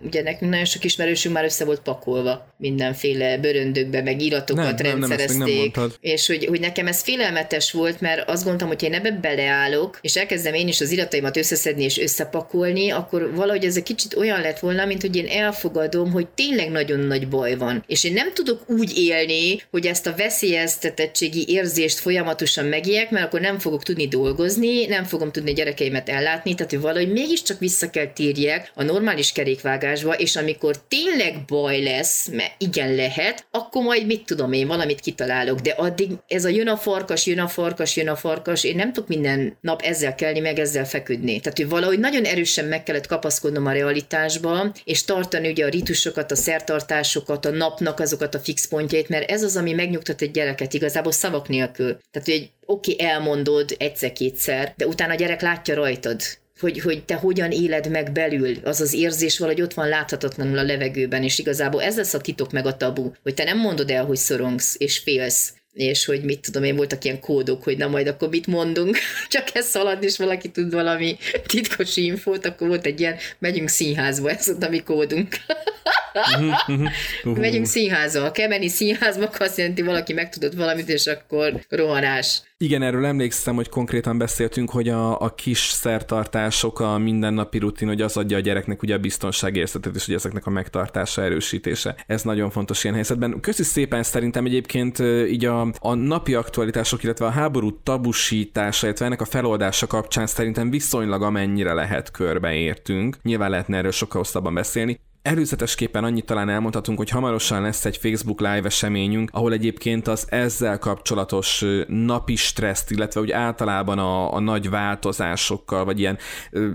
S1: ugye nekünk nagyon sok ismerősünk már össze volt pakolva mindenféle bőröndökbe, meg iratokat nem, rendszerezték, nem, nem és hogy, hogy nekem ez félelmetes volt, mert azt gondoltam, hogy én ebbe beleállok, és elkezdem én is az irataimat összeszedni és összepakolni, akkor valahogy ez egy kicsit olyan lett volna, mint hogy én elfogadom, hogy tényleg nagyon nagy baj van és én nem tudok úgy élni, hogy ezt a veszélyeztetettségi érzést folyamatosan megéljek, mert akkor nem fogok tudni dolgozni, nem fogom tudni a gyerekeimet ellátni, tehát hogy valahogy mégiscsak vissza kell térjek a normális kerékvágásba, és amikor tényleg baj lesz, mert igen lehet, akkor majd mit tudom én, valamit kitalálok, de addig ez a jön a farkas, jön a farkas, jön a farkas, én nem tudok minden nap ezzel kelni, meg ezzel feküdni. Tehát, hogy valahogy nagyon erősen meg kellett kapaszkodnom a realitásba, és tartani ugye a ritusokat, a szertartásokat, a nap napnak azokat a fix pontjait, mert ez az, ami megnyugtat egy gyereket igazából szavak nélkül. Tehát, hogy oké, okay, elmondod egyszer-kétszer, de utána a gyerek látja rajtad, hogy, hogy te hogyan éled meg belül, az az érzés valahogy ott van láthatatlanul a levegőben, és igazából ez lesz a titok meg a tabu, hogy te nem mondod el, hogy szorongsz és félsz, és hogy mit tudom én, voltak ilyen kódok, hogy na majd akkor mit mondunk, csak ez szalad, és valaki tud valami titkos infót, akkor volt egy ilyen, megyünk színházba, ez ott a mi kódunk. uh-huh. Megyünk színházba. Kell menni színházba, akkor azt jelenti, valaki megtudott valamit, és akkor rohanás.
S2: Igen, erről emlékszem, hogy konkrétan beszéltünk, hogy a, a kis szertartások, a mindennapi rutin, hogy az adja a gyereknek ugye a biztonságérzetet, és hogy ezeknek a megtartása, erősítése. Ez nagyon fontos ilyen helyzetben. Köszi szépen szerintem egyébként így a, a napi aktualitások, illetve a háború tabusítása, illetve ennek a feloldása kapcsán szerintem viszonylag amennyire lehet körbeértünk. Nyilván lehetne erről sokkal hosszabban beszélni. Előzetesképpen annyit talán elmondhatunk, hogy hamarosan lesz egy Facebook Live eseményünk, ahol egyébként az ezzel kapcsolatos napi stresszt, illetve úgy általában a, a nagy változásokkal, vagy ilyen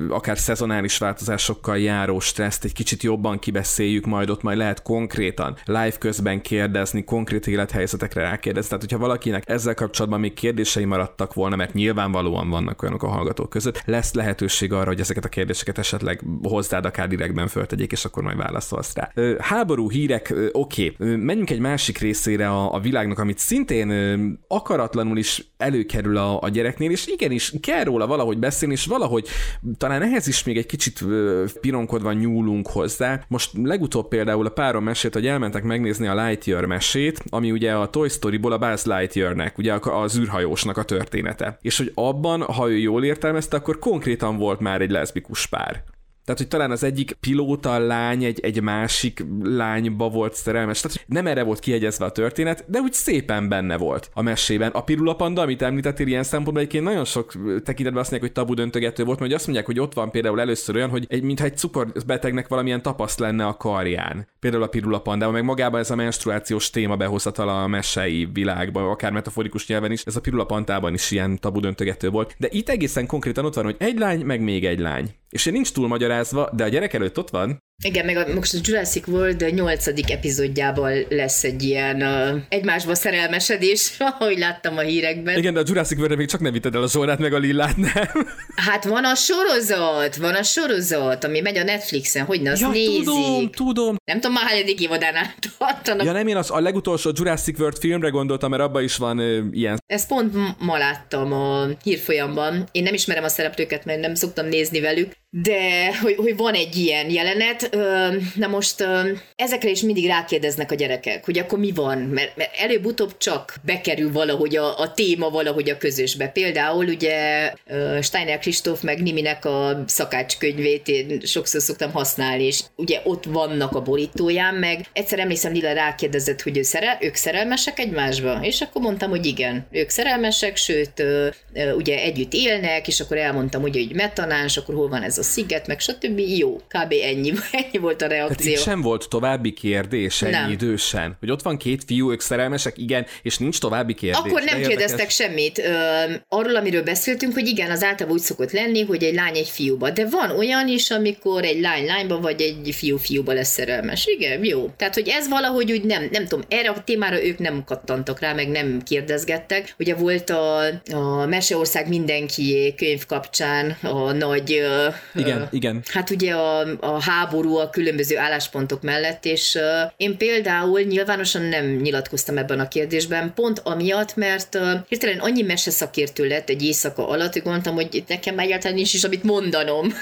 S2: akár szezonális változásokkal járó stresszt egy kicsit jobban kibeszéljük, majd ott majd lehet konkrétan live közben kérdezni, konkrét élethelyzetekre rákérdezni. Tehát, hogyha valakinek ezzel kapcsolatban még kérdései maradtak volna, mert nyilvánvalóan vannak olyanok a hallgatók között, lesz lehetőség arra, hogy ezeket a kérdéseket esetleg hozzád akár direktben föltegyék, és akkor majd válaszolsz rá. Háború hírek, oké, okay. menjünk egy másik részére a, a világnak, amit szintén akaratlanul is előkerül a, a gyereknél, és igenis kell róla valahogy beszélni, és valahogy talán ehhez is még egy kicsit pironkodva nyúlunk hozzá. Most legutóbb például a párom mesélt, hogy elmentek megnézni a Lightyear mesét, ami ugye a Toy Story-ból a Buzz Lightyearnek, ugye az űrhajósnak a története. És hogy abban, ha ő jól értelmezte, akkor konkrétan volt már egy leszbikus pár. Tehát, hogy talán az egyik pilóta lány egy, egy másik lányba volt szerelmes. Tehát nem erre volt kiegyezve a történet, de úgy szépen benne volt a mesében. A Pirula Panda, amit említettél ilyen szempontból, egyébként nagyon sok tekintetben azt mondják, hogy tabu döntögető volt, mert azt mondják, hogy ott van például először olyan, hogy egy, mintha egy cukorbetegnek valamilyen tapaszt lenne a karján. Például a Pirula Panda, meg magában ez a menstruációs téma behozatala a mesei világba, akár metaforikus nyelven is, ez a Pirula Pantában is ilyen tabu döntögető volt. De itt egészen konkrétan ott van, hogy egy lány, meg még egy lány. És nincs túl magyarázva, de a gyerek előtt ott van,
S1: igen, meg a, most a Jurassic World 8. epizódjában lesz egy ilyen uh, egymásba szerelmesedés, ahogy láttam a hírekben.
S2: Igen, de a Jurassic world még csak nem vitted el a Zsolnát meg a Lillát, nem?
S1: Hát van a sorozat, van a sorozat, ami megy a Netflixen, hogy ne azt ja, nézik.
S2: tudom, tudom.
S1: Nem tudom, már hányadik évadán tartanak.
S2: Ja nem, én az a legutolsó Jurassic World filmre gondoltam, mert abban is van ö, ilyen.
S1: Ezt pont ma láttam a hírfolyamban. Én nem ismerem a szereplőket, mert nem szoktam nézni velük, de hogy, hogy van egy ilyen jelenet, na most ezekre is mindig rákérdeznek a gyerekek, hogy akkor mi van, mert, mert előbb-utóbb csak bekerül valahogy a, a téma valahogy a közösbe. Például ugye Steiner Kristóf meg Niminek a szakácskönyvét én sokszor szoktam használni, és ugye ott vannak a borítóján, meg egyszer emlékszem Lila rákérdezett, hogy ő szerel, ők szerelmesek egymásba, és akkor mondtam, hogy igen, ők szerelmesek, sőt, ugye együtt élnek, és akkor elmondtam, hogy, hogy metanáns, akkor hol van ez a sziget, meg stb. Jó, kb. ennyi, ennyi volt a reakció.
S2: Tehát sem volt további kérdés ennyi nem. idősen? Hogy ott van két fiú, ők szerelmesek, igen, és nincs további kérdés.
S1: Akkor nem kérdeztek semmit. Ö, arról, amiről beszéltünk, hogy igen, az általában úgy szokott lenni, hogy egy lány egy fiúba. De van olyan is, amikor egy lány lányba, vagy egy fiú fiúba lesz szerelmes. Igen, jó. Tehát, hogy ez valahogy úgy nem, nem tudom, erre a témára ők nem kattantak rá, meg nem kérdezgettek. Ugye volt a, a Meseország mindenkié könyv kapcsán a nagy
S2: igen, uh, igen.
S1: Hát ugye a, a háború a különböző álláspontok mellett, és én például nyilvánosan nem nyilatkoztam ebben a kérdésben, pont amiatt, mert hirtelen annyi mese szakértő lett egy éjszaka alatt, hogy gondoltam, hogy itt nekem egyáltalán nincs is, amit mondanom.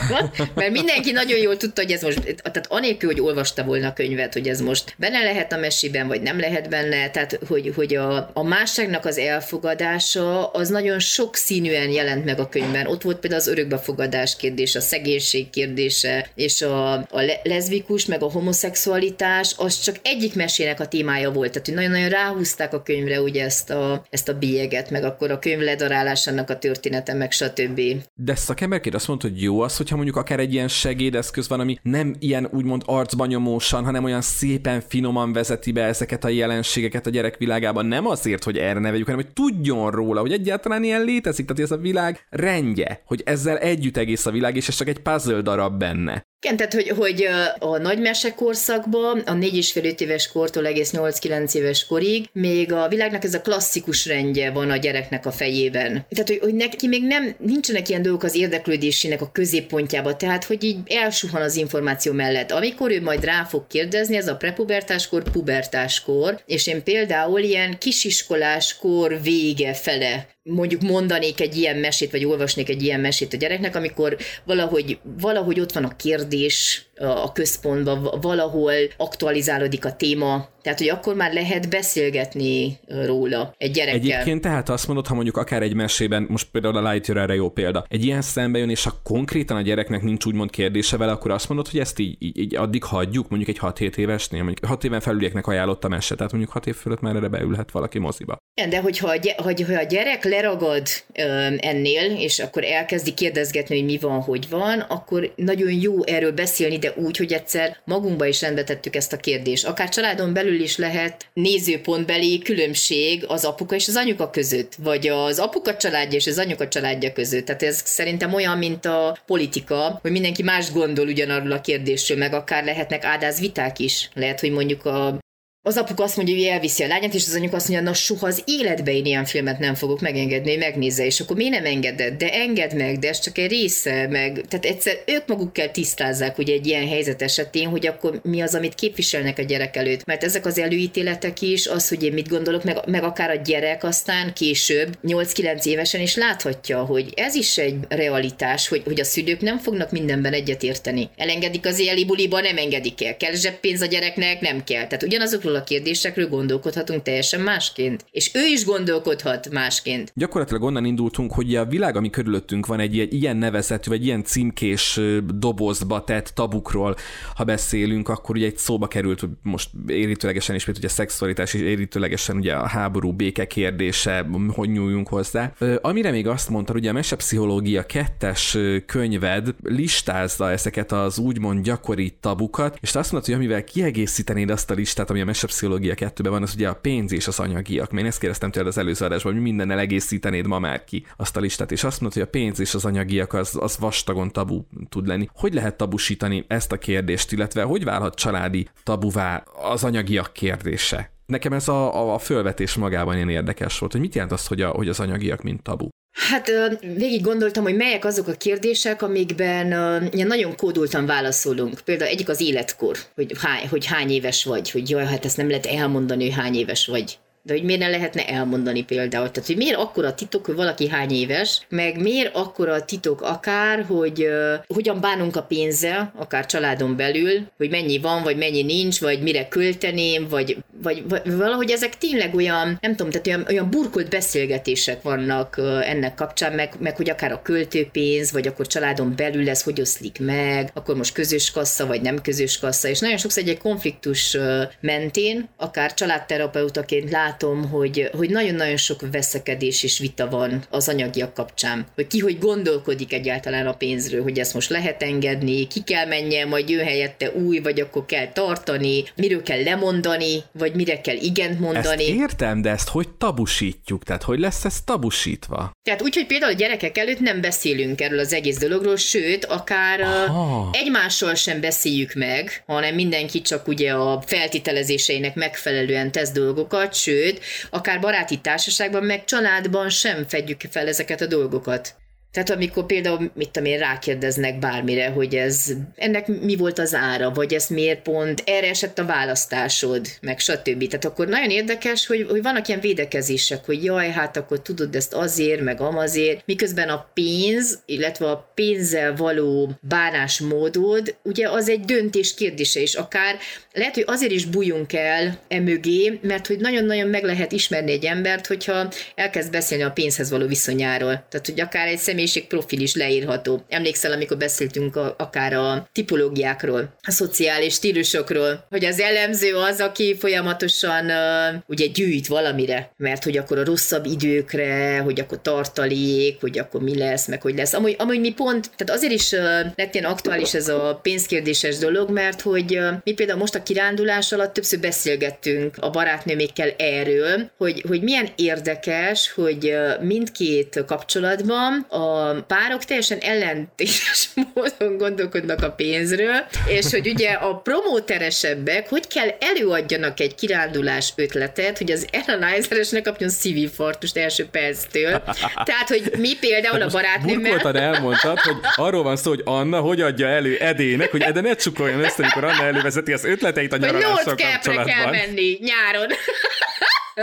S1: mert mindenki nagyon jól tudta, hogy ez most, tehát anélkül, hogy olvasta volna a könyvet, hogy ez most benne lehet a mesében, vagy nem lehet benne, tehát hogy, hogy a, a másságnak az elfogadása az nagyon sok színűen jelent meg a könyvben. Ott volt például az örökbefogadás kérdés, a szegénység kérdése, és a, a leszbikus, meg a homoszexualitás, az csak egyik mesének a témája volt. Tehát, nagyon-nagyon ráhúzták a könyvre ugye ezt a, ezt a bélyeget, meg akkor a könyv ledarálásának a története, meg stb.
S2: De szakemberként azt mondta, hogy jó az, hogyha mondjuk akár egy ilyen segédeszköz van, ami nem ilyen úgymond arcban nyomósan, hanem olyan szépen finoman vezeti be ezeket a jelenségeket a gyerek világában. Nem azért, hogy erre ne hanem hogy tudjon róla, hogy egyáltalán ilyen létezik, tehát ez a világ rendje, hogy ezzel együtt egész a világ, és ez csak egy puzzle darab benne.
S1: Igen, tehát hogy, hogy a nagymese korszakban, a 4,5-5 éves kortól egész 8-9 éves korig, még a világnak ez a klasszikus rendje van a gyereknek a fejében. Tehát, hogy, hogy neki még nem, nincsenek ilyen dolgok az érdeklődésének a középpontjába, tehát, hogy így elsuhan az információ mellett. Amikor ő majd rá fog kérdezni, ez a prepubertáskor, pubertáskor, és én például ilyen kisiskoláskor vége fele mondjuk mondanék egy ilyen mesét, vagy olvasnék egy ilyen mesét a gyereknek, amikor valahogy, valahogy ott van a kérdés, a központban, valahol aktualizálódik a téma, tehát, hogy akkor már lehet beszélgetni róla egy gyerekkel.
S2: Egyébként tehát azt mondod, ha mondjuk akár egy mesében, most például a Lightyear erre jó példa, egy ilyen szembe jön, és ha konkrétan a gyereknek nincs úgymond kérdése vele, akkor azt mondod, hogy ezt így, így, így addig hagyjuk, mondjuk egy 6-7 évesnél, mondjuk 6 éven felülieknek ajánlott a mese, tehát mondjuk 6 év fölött már erre beülhet valaki moziba.
S1: Igen, de hogyha a, gy- hogy, hogy a gyerek leragad ö, ennél, és akkor elkezdi kérdezgetni, hogy mi van, hogy van, akkor nagyon jó erről beszélni, de úgy, hogy egyszer magunkba is rendbe tettük ezt a kérdést. Akár családon belül is lehet nézőpontbeli különbség az apuka és az anyuka között, vagy az apuka családja és az anyuka családja között. Tehát ez szerintem olyan, mint a politika, hogy mindenki más gondol ugyanarról a kérdésről, meg akár lehetnek ádáz viták is. Lehet, hogy mondjuk a az apuk azt mondja, hogy elviszi a lányát, és az anyuk azt mondja, na soha az életbe én ilyen filmet nem fogok megengedni, hogy megnézze, és akkor miért nem engeded? De engedd meg, de ez csak egy része, meg, tehát egyszer ők maguk kell tisztázzák, hogy egy ilyen helyzet esetén, hogy akkor mi az, amit képviselnek a gyerek előtt. Mert ezek az előítéletek is, az, hogy én mit gondolok, meg, meg akár a gyerek aztán később, 8-9 évesen is láthatja, hogy ez is egy realitás, hogy, hogy a szülők nem fognak mindenben egyetérteni. Elengedik az éli buliba, nem engedik el. Kell zseppénz a gyereknek, nem kell. Tehát ugyanazokról ezekről a kérdésekről gondolkodhatunk teljesen másként. És ő is gondolkodhat másként.
S2: Gyakorlatilag onnan indultunk, hogy a világ, ami körülöttünk van, egy ilyen nevezetű, vagy ilyen címkés dobozba tett tabukról, ha beszélünk, akkor ugye egy szóba került, hogy most érítőlegesen is, ugye a szexualitás és érítőlegesen ugye a háború, béke kérdése, hogy nyúljunk hozzá. Amire még azt mondta, hogy a mesepszichológia kettes könyved listázza ezeket az úgymond gyakori tabukat, és azt mondta, hogy amivel kiegészítenéd azt a listát, ami a mesepszichológia kettőben van, az ugye a pénz és az anyagiak. Én ezt kérdeztem tőled az előző adásban, hogy mindennel egészítenéd ma már ki azt a listát, és azt mondta, hogy a pénz és az anyagiak az, az vastagon tabu tud lenni. Hogy lehet tabusítani ezt a kérdést, illetve hogy válhat családi tabuvá az anyagiak kérdése? Nekem ez a, a, a fölvetés magában ilyen érdekes volt, hogy mit jelent az, hogy, a, hogy az anyagiak mint tabu?
S1: Hát végig gondoltam, hogy melyek azok a kérdések, amikben ilyen nagyon kódultan válaszolunk. Például egyik az életkor, hogy hány, hogy hány éves vagy, hogy jaj, hát ezt nem lehet elmondani, hogy hány éves vagy. De hogy miért ne lehetne elmondani például? Tehát, hogy miért akkora titok, hogy valaki hány éves, meg miért akkora titok akár, hogy uh, hogyan bánunk a pénzzel, akár családon belül, hogy mennyi van, vagy mennyi nincs, vagy mire költeném, vagy, vagy, vagy valahogy ezek tényleg olyan, nem tudom, tehát olyan, olyan burkolt beszélgetések vannak uh, ennek kapcsán, meg, meg hogy akár a költőpénz, vagy akkor családon belül ez hogy oszlik meg, akkor most közös kassa, vagy nem közös kassa, és nagyon sokszor egy konfliktus uh, mentén, akár családterapeutaként lát látom, hogy, hogy nagyon-nagyon sok veszekedés és vita van az anyagiak kapcsán. Hogy ki hogy gondolkodik egyáltalán a pénzről, hogy ezt most lehet engedni, ki kell menjen, majd jön helyette új, vagy akkor kell tartani, miről kell lemondani, vagy mire kell igent mondani.
S2: Ezt értem, de ezt hogy tabusítjuk? Tehát hogy lesz ez tabusítva?
S1: Tehát úgy, hogy például a gyerekek előtt nem beszélünk erről az egész dologról, sőt, akár Aha. egymással sem beszéljük meg, hanem mindenki csak ugye a feltételezéseinek megfelelően tesz dolgokat, sőt, sőt, akár baráti társaságban, meg családban sem fedjük fel ezeket a dolgokat. Tehát amikor például, mit tudom én, rákérdeznek bármire, hogy ez, ennek mi volt az ára, vagy ez miért pont, erre esett a választásod, meg stb. Tehát akkor nagyon érdekes, hogy, hogy vannak ilyen védekezések, hogy jaj, hát akkor tudod ezt azért, meg amazért, miközben a pénz, illetve a pénzzel való bánásmódod, ugye az egy döntés kérdése, és akár lehet, hogy azért is bújunk el emögé, mert hogy nagyon-nagyon meg lehet ismerni egy embert, hogyha elkezd beszélni a pénzhez való viszonyáról. Tehát, hogy akár egy személyiség profil is leírható. Emlékszel, amikor beszéltünk a, akár a tipológiákról, a szociális stílusokról, hogy az elemző az, aki folyamatosan uh, ugye gyűjt valamire, mert hogy akkor a rosszabb időkre, hogy akkor tartalék, hogy akkor mi lesz, meg hogy lesz. Amúgy, amúgy mi pont, tehát azért is uh, lett ilyen aktuális ez a pénzkérdéses dolog, mert hogy uh, mi például most a kirándulás alatt többször beszélgettünk a barátnőmékkel erről, hogy, hogy milyen érdekes, hogy mindkét kapcsolatban a párok teljesen ellentétes módon gondolkodnak a pénzről, és hogy ugye a promóteresebbek hogy kell előadjanak egy kirándulás ötletet, hogy az Analyzeres ne kapjon szívinfarktust első perctől. Tehát, hogy mi például a barátnőmmel...
S2: elmondtad, hogy arról van szó, hogy Anna hogy adja elő Edének, hogy Ede ne csukoljon össze, amikor Anna elővezeti az ötlet ötleteit a nyaralással kapcsolatban.
S1: kell menni nyáron.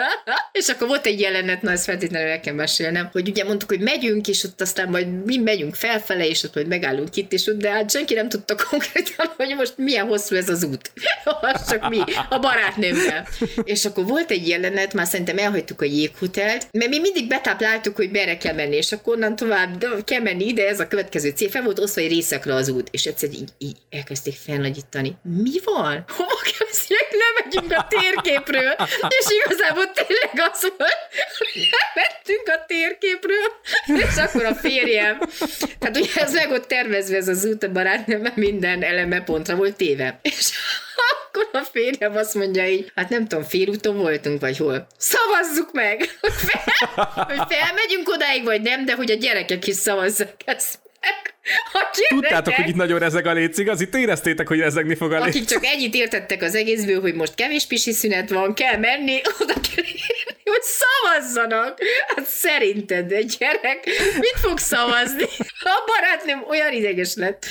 S1: és akkor volt egy jelenet, na ezt feltétlenül el kell mesélnem, hogy ugye mondtuk, hogy megyünk, és ott aztán majd mi megyünk felfele, és ott majd megállunk itt, és ott, de hát senki nem tudta konkrétan, hogy most milyen hosszú ez az út. az csak mi, a barátnőmmel. És akkor volt egy jelenet, már szerintem elhagytuk a jéghotelt, mert mi mindig betápláltuk, hogy merre kell menni, és akkor onnan tovább de kell menni ide, ez a következő cél. Fel volt osztva egy részekre az út, és egyszer így, így elkezdték felnagyítani. Mi van? Hova kell nem megyünk a térképről, és igazából tényleg az volt, hogy elmentünk a térképről, és akkor a férjem, tehát ugye ez meg ott tervezve ez az út a barátnőm, minden eleme pontra volt téve. És akkor a férjem azt mondja így, hát nem tudom, félúton voltunk, vagy hol. Szavazzuk meg, hogy, fel, hogy felmegyünk odáig, vagy nem, de hogy a gyerekek is szavazzák ezt meg.
S2: Tudtátok, hogy itt nagyon rezeg a lécig, az itt éreztétek, hogy rezegni fog a léc.
S1: Akik csak ennyit értettek az egészből, hogy most kevés pisi szünet van, kell menni, oda kell hogy szavazzanak. Hát szerinted egy gyerek mit fog szavazni? A barátnőm olyan ideges lett.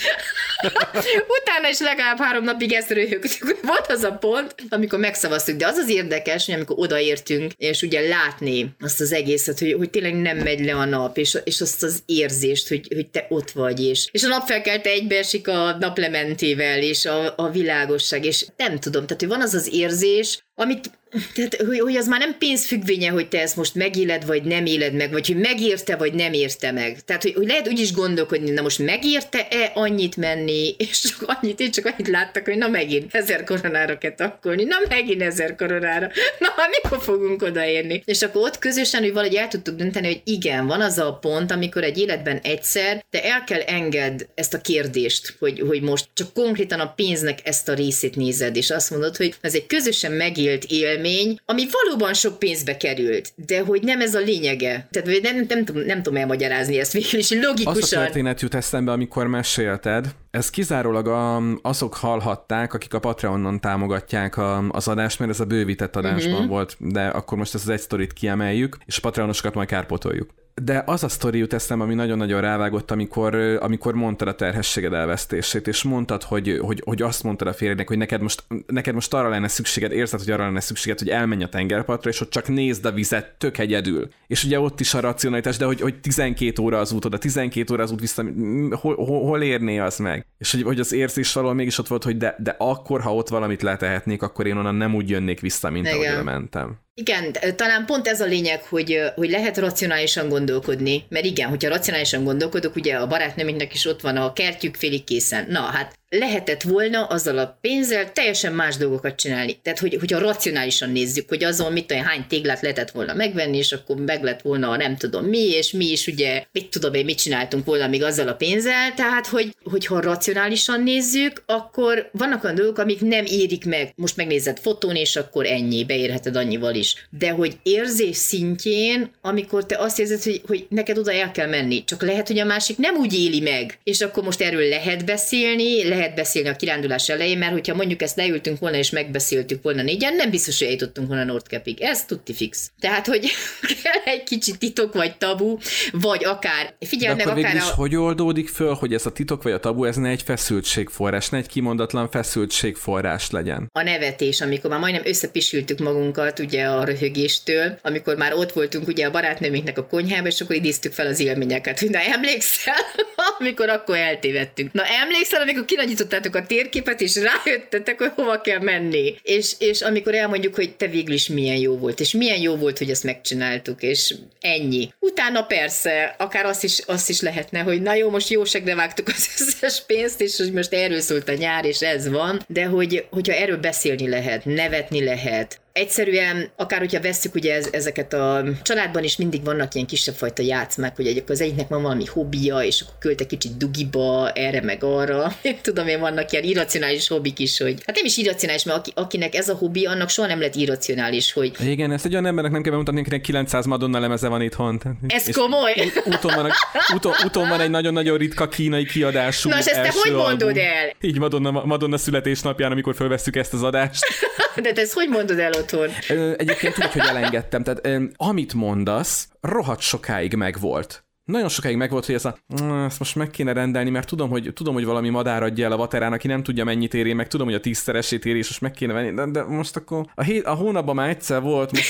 S1: Utána is legalább három napig ezt röhögtük. Volt az a pont, amikor megszavaztuk, de az az érdekes, hogy amikor odaértünk, és ugye látni azt az egészet, hogy, hogy tényleg nem megy le a nap, és, és azt az érzést, hogy, hogy te ott vagy, és, és a napfelkelte egybeesik a naplementével, és a, a világosság, és nem tudom, tehát hogy van az az érzés, amit tehát, hogy, hogy az már nem pénzfüggvénye, hogy te ezt most megéled, vagy nem éled meg, vagy hogy megérte, vagy nem érte meg. Tehát, hogy, hogy lehet úgy is gondolkodni, na most megérte-e annyit menni, és csak annyit, én csak annyit láttak, hogy na megint ezer koronára kell takkolni, na megint ezer koronára, na mikor fogunk odaérni? És akkor ott közösen, hogy valahogy el tudtuk dönteni, hogy igen, van az a pont, amikor egy életben egyszer te el kell enged ezt a kérdést, hogy, hogy most csak konkrétan a pénznek ezt a részét nézed, és azt mondod, hogy ez egy közösen megélt élmény, ami valóban sok pénzbe került, de hogy nem ez a lényege. Tehát nem, nem, nem, tudom, nem tudom elmagyarázni ezt végül is logikusan.
S2: Az a történet jut eszembe, amikor mesélted, ez kizárólag a, azok hallhatták, akik a Patreonon támogatják a, az adást, mert ez a bővített adásban uh-huh. volt, de akkor most ezt az egy sztorit kiemeljük, és a Patreonosokat majd kárpotoljuk. De az a sztori jut eszem, ami nagyon-nagyon rávágott, amikor, amikor mondtad a terhességed elvesztését, és mondtad, hogy, hogy, hogy azt mondtad a férjnek, hogy neked most, neked most arra lenne szükséged, érzed, hogy arra lenne szükséged, hogy elmenj a tengerpartra, és hogy csak nézd a vizet tök egyedül. És ugye ott is a racionalitás, de hogy, hogy 12 óra az út oda, 12 óra az út vissza, hol, hol, hol érné az meg? És hogy, hogy az érzés valahol mégis ott volt, hogy de, de akkor, ha ott valamit letehetnék, akkor én onnan nem úgy jönnék vissza, mint Igen. ahogy mentem.
S1: Igen, talán pont ez a lényeg, hogy, hogy lehet racionálisan gondolkodni, mert igen, hogyha racionálisan gondolkodok, ugye a barátnőmnek is ott van a kertjük félig készen. Na, hát lehetett volna azzal a pénzzel teljesen más dolgokat csinálni. Tehát, hogy, hogyha racionálisan nézzük, hogy azon mit tudom, hány téglát lehetett volna megvenni, és akkor meg lett volna nem tudom mi, és mi is ugye, mit tudom én, mit csináltunk volna még azzal a pénzzel, tehát, hogy, hogyha racionálisan nézzük, akkor vannak olyan dolgok, amik nem érik meg. Most megnézed fotón, és akkor ennyi, beérheted annyival is. De hogy érzés szintjén, amikor te azt érzed, hogy, hogy neked oda el kell menni, csak lehet, hogy a másik nem úgy éli meg, és akkor most erről lehet beszélni, lehet beszélni a kirándulás elején, mert hogyha mondjuk ezt leültünk volna és megbeszéltük volna négyen, nem biztos, hogy eljutottunk volna Nordkepig. Ez tutti fix. Tehát, hogy kell egy kicsit titok vagy tabu, vagy akár, figyelj
S2: meg, akár is a... hogy oldódik föl, hogy ez a titok vagy a tabu, ez ne egy feszültségforrás, ne egy kimondatlan feszültségforrás legyen.
S1: A nevetés, amikor már majdnem összepisültük magunkat ugye a röhögéstől, amikor már ott voltunk ugye a barátnőminknek a konyhába, és akkor idéztük fel az élményeket, hogy na emlékszel, amikor akkor eltévedtünk. Na emlékszel, amikor kinagyítottátok a térképet, és rájöttetek, hogy hova kell menni. És, és amikor elmondjuk, hogy te végül is milyen jó volt, és milyen jó volt, hogy ezt megcsináltuk, és ennyi. Utána persze, akár azt is, azt is lehetne, hogy na jó, most segre vágtuk az összes pénzt, és hogy most erről szólt a nyár, és ez van, de hogy, hogyha erről beszélni lehet, nevetni lehet, egyszerűen, akár hogyha vesszük ugye ez, ezeket a családban is mindig vannak ilyen kisebb fajta játszmák, hogy az egyiknek van valami hobbija, és akkor költ egy kicsit dugiba, erre meg arra. Én tudom, én vannak ilyen irracionális hobbik is, hogy hát nem is irracionális, mert aki, akinek ez a hobbi, annak soha nem lett irracionális, hogy...
S2: Igen, ezt egy olyan embernek nem kell bemutatni, akinek 900 Madonna lemeze van itthon.
S1: Ez komoly?
S2: Úton van, úton, úton van egy nagyon-nagyon ritka kínai kiadású
S1: Na, és ezt te hogy mondod el?
S2: Így Madonna, Madonna születésnapján, amikor felveszük ezt az adást.
S1: De te ezt hogy mondod el otthon?
S2: Egyébként úgy, hogy elengedtem. Tehát amit mondasz, rohadt sokáig megvolt nagyon sokáig megvolt, hogy ez a, ezt most meg kéne rendelni, mert tudom, hogy, tudom, hogy valami madár adja el a vaterán, aki nem tudja mennyit éri, meg tudom, hogy a tízszeresét éri, és most meg kéne venni, de, de most akkor a, hét, a hónapban már egyszer volt, most,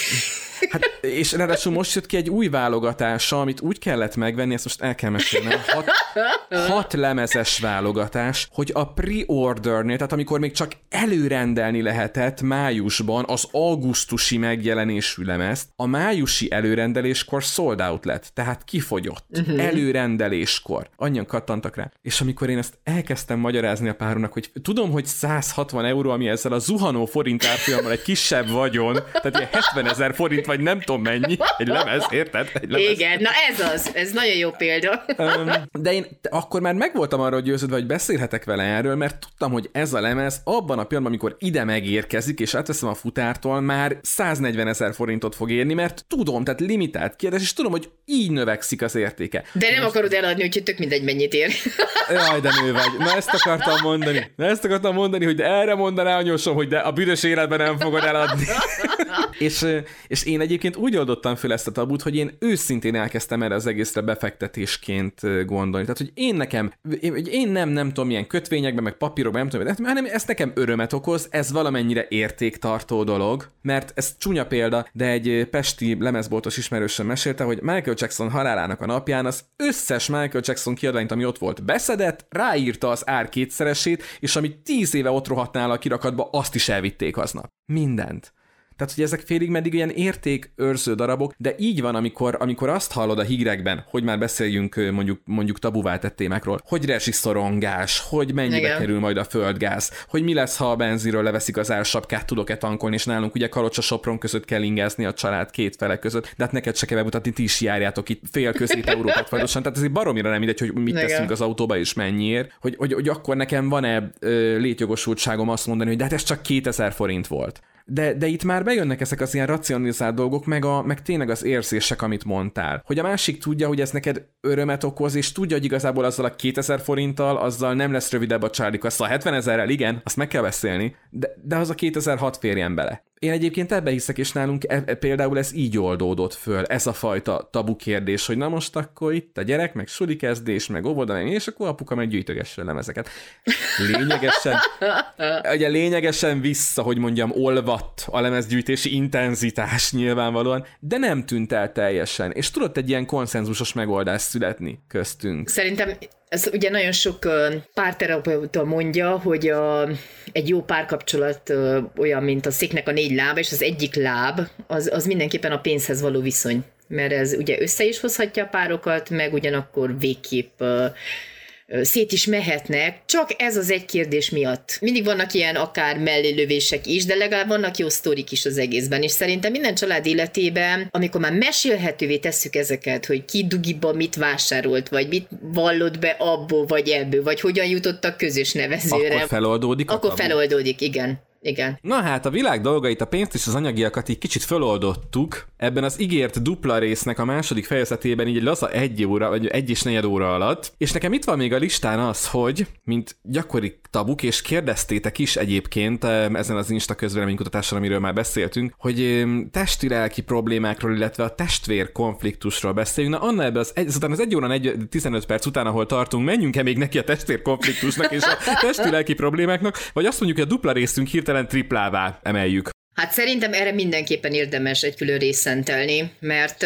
S2: Hát, és ráadásul most jött ki egy új válogatása, amit úgy kellett megvenni, ezt most el kell mesélni, hat, hat lemezes válogatás, hogy a pre-ordernél, tehát amikor még csak előrendelni lehetett májusban az augusztusi megjelenésű lemezt, a májusi előrendeléskor sold out lett, tehát kifogyott. Uh-huh. Előrendeléskor. Annyian kattantak rá. És amikor én ezt elkezdtem magyarázni a páromnak, hogy tudom, hogy 160 euró, ami ezzel a zuhanó forint árfolyammal egy kisebb vagyon, tehát ilyen 70 ezer forint vagy nem tudom mennyi, egy lemez, érted? Egy lemez.
S1: Igen, na ez az, ez nagyon jó példa.
S2: De én akkor már megvoltam arra, győződve, hogy beszélhetek vele erről, mert tudtam, hogy ez a lemez abban a pillanatban, amikor ide megérkezik, és átveszem a futártól, már 140 ezer forintot fog érni, mert tudom, tehát limitált kérdés, és tudom, hogy így növekszik az értéke.
S1: De nem Most... akarod eladni, úgyhogy tök mindegy, mennyit ér.
S2: Jaj, de nő vagy. Na ezt akartam mondani. Na ezt akartam mondani, hogy de erre mondaná anyósom, hogy de a büdös életben nem fogod eladni. és, és én egyébként úgy oldottam fel ezt a tabut, hogy én őszintén elkezdtem erre az egészre befektetésként gondolni. Tehát, hogy én nekem, én, én nem, nem tudom, milyen kötvényekben, meg papírokban, nem tudom, hanem ez nekem örömet okoz, ez valamennyire értéktartó dolog, mert ez csúnya példa, de egy pesti lemezboltos ismerősen mesélte, hogy Michael Jackson halálának a napján az összes Michael Jackson kiadványt, ami ott volt, beszedett, ráírta az ár kétszeresét, és ami tíz éve ott rohadt nála a kirakatba, azt is elvitték aznap. Mindent. Tehát, hogy ezek félig meddig ilyen értékőrző darabok, de így van, amikor, amikor azt hallod a hírekben, hogy már beszéljünk mondjuk, mondjuk tabuvá tett témákról, hogy rezsiszorongás, hogy mennyibe Igen. kerül majd a földgáz, hogy mi lesz, ha a benzinről leveszik az ársapkát, tudok-e tankolni, és nálunk ugye Kalocsa Sopron között kell ingázni a család két fele között, de hát neked se kell bemutatni, ti is járjátok itt fél közép Európát vajdosan, tehát ez egy baromira nem mindegy, hogy mit Igen. teszünk az autóba és mennyiért, hogy, hogy, hogy akkor nekem van-e létjogosultságom azt mondani, hogy de hát ez csak 2000 forint volt. De, de itt már bejönnek ezek az ilyen racionalizált dolgok, meg, a, meg tényleg az érzések, amit mondtál. Hogy a másik tudja, hogy ez neked örömet okoz, és tudja, hogy igazából azzal a 2000 forinttal, azzal nem lesz rövidebb a csárlik. Azt a 70 ezerrel, igen, azt meg kell beszélni, de, de az a 2006 férjen bele. Én egyébként ebbe hiszek, és nálunk e, e, például ez így oldódott föl, ez a fajta tabu kérdés, hogy na most akkor itt a gyerek, meg suli kezdés, meg óvoda, meg és akkor apuka meg gyűjtögesse lemezeket. Lényegesen, ugye lényegesen vissza, hogy mondjam, olvadt a lemezgyűjtési intenzitás nyilvánvalóan, de nem tűnt el teljesen, és tudott egy ilyen konszenzusos megoldás születni köztünk.
S1: Szerintem ez ugye nagyon sok párterapeuta mondja, hogy a, egy jó párkapcsolat olyan, mint a széknek a négy lába, és az egyik láb, az, az mindenképpen a pénzhez való viszony. Mert ez ugye össze is hozhatja a párokat, meg ugyanakkor végképp szét is mehetnek, csak ez az egy kérdés miatt. Mindig vannak ilyen akár mellélövések is, de legalább vannak jó sztorik is az egészben, és szerintem minden család életében, amikor már mesélhetővé tesszük ezeket, hogy ki dugiba mit vásárolt, vagy mit vallott be abból, vagy ebből, vagy hogyan jutottak közös nevezőre.
S2: Akkor feloldódik
S1: Akkor feloldódik, igen. Igen.
S2: Na hát a világ dolgait, a pénzt és az anyagiakat így kicsit föloldottuk. Ebben az ígért dupla résznek a második fejezetében így egy laza egy óra, vagy egy és negyed óra alatt. És nekem itt van még a listán az, hogy, mint gyakori tabuk, és kérdeztétek is egyébként ezen az Insta közvéleménykutatáson, amiről már beszéltünk, hogy testi-lelki problémákról, illetve a testvér konfliktusról beszéljünk. Na, Anna ebbe az, egy, azután az egy óra 15 perc után, ahol tartunk, menjünk-e még neki a testvér konfliktusnak és a testi-lelki problémáknak, vagy azt mondjuk, hogy a dupla részünk hirtelen triplává emeljük.
S1: Hát szerintem erre mindenképpen érdemes egy külön részt szentelni, mert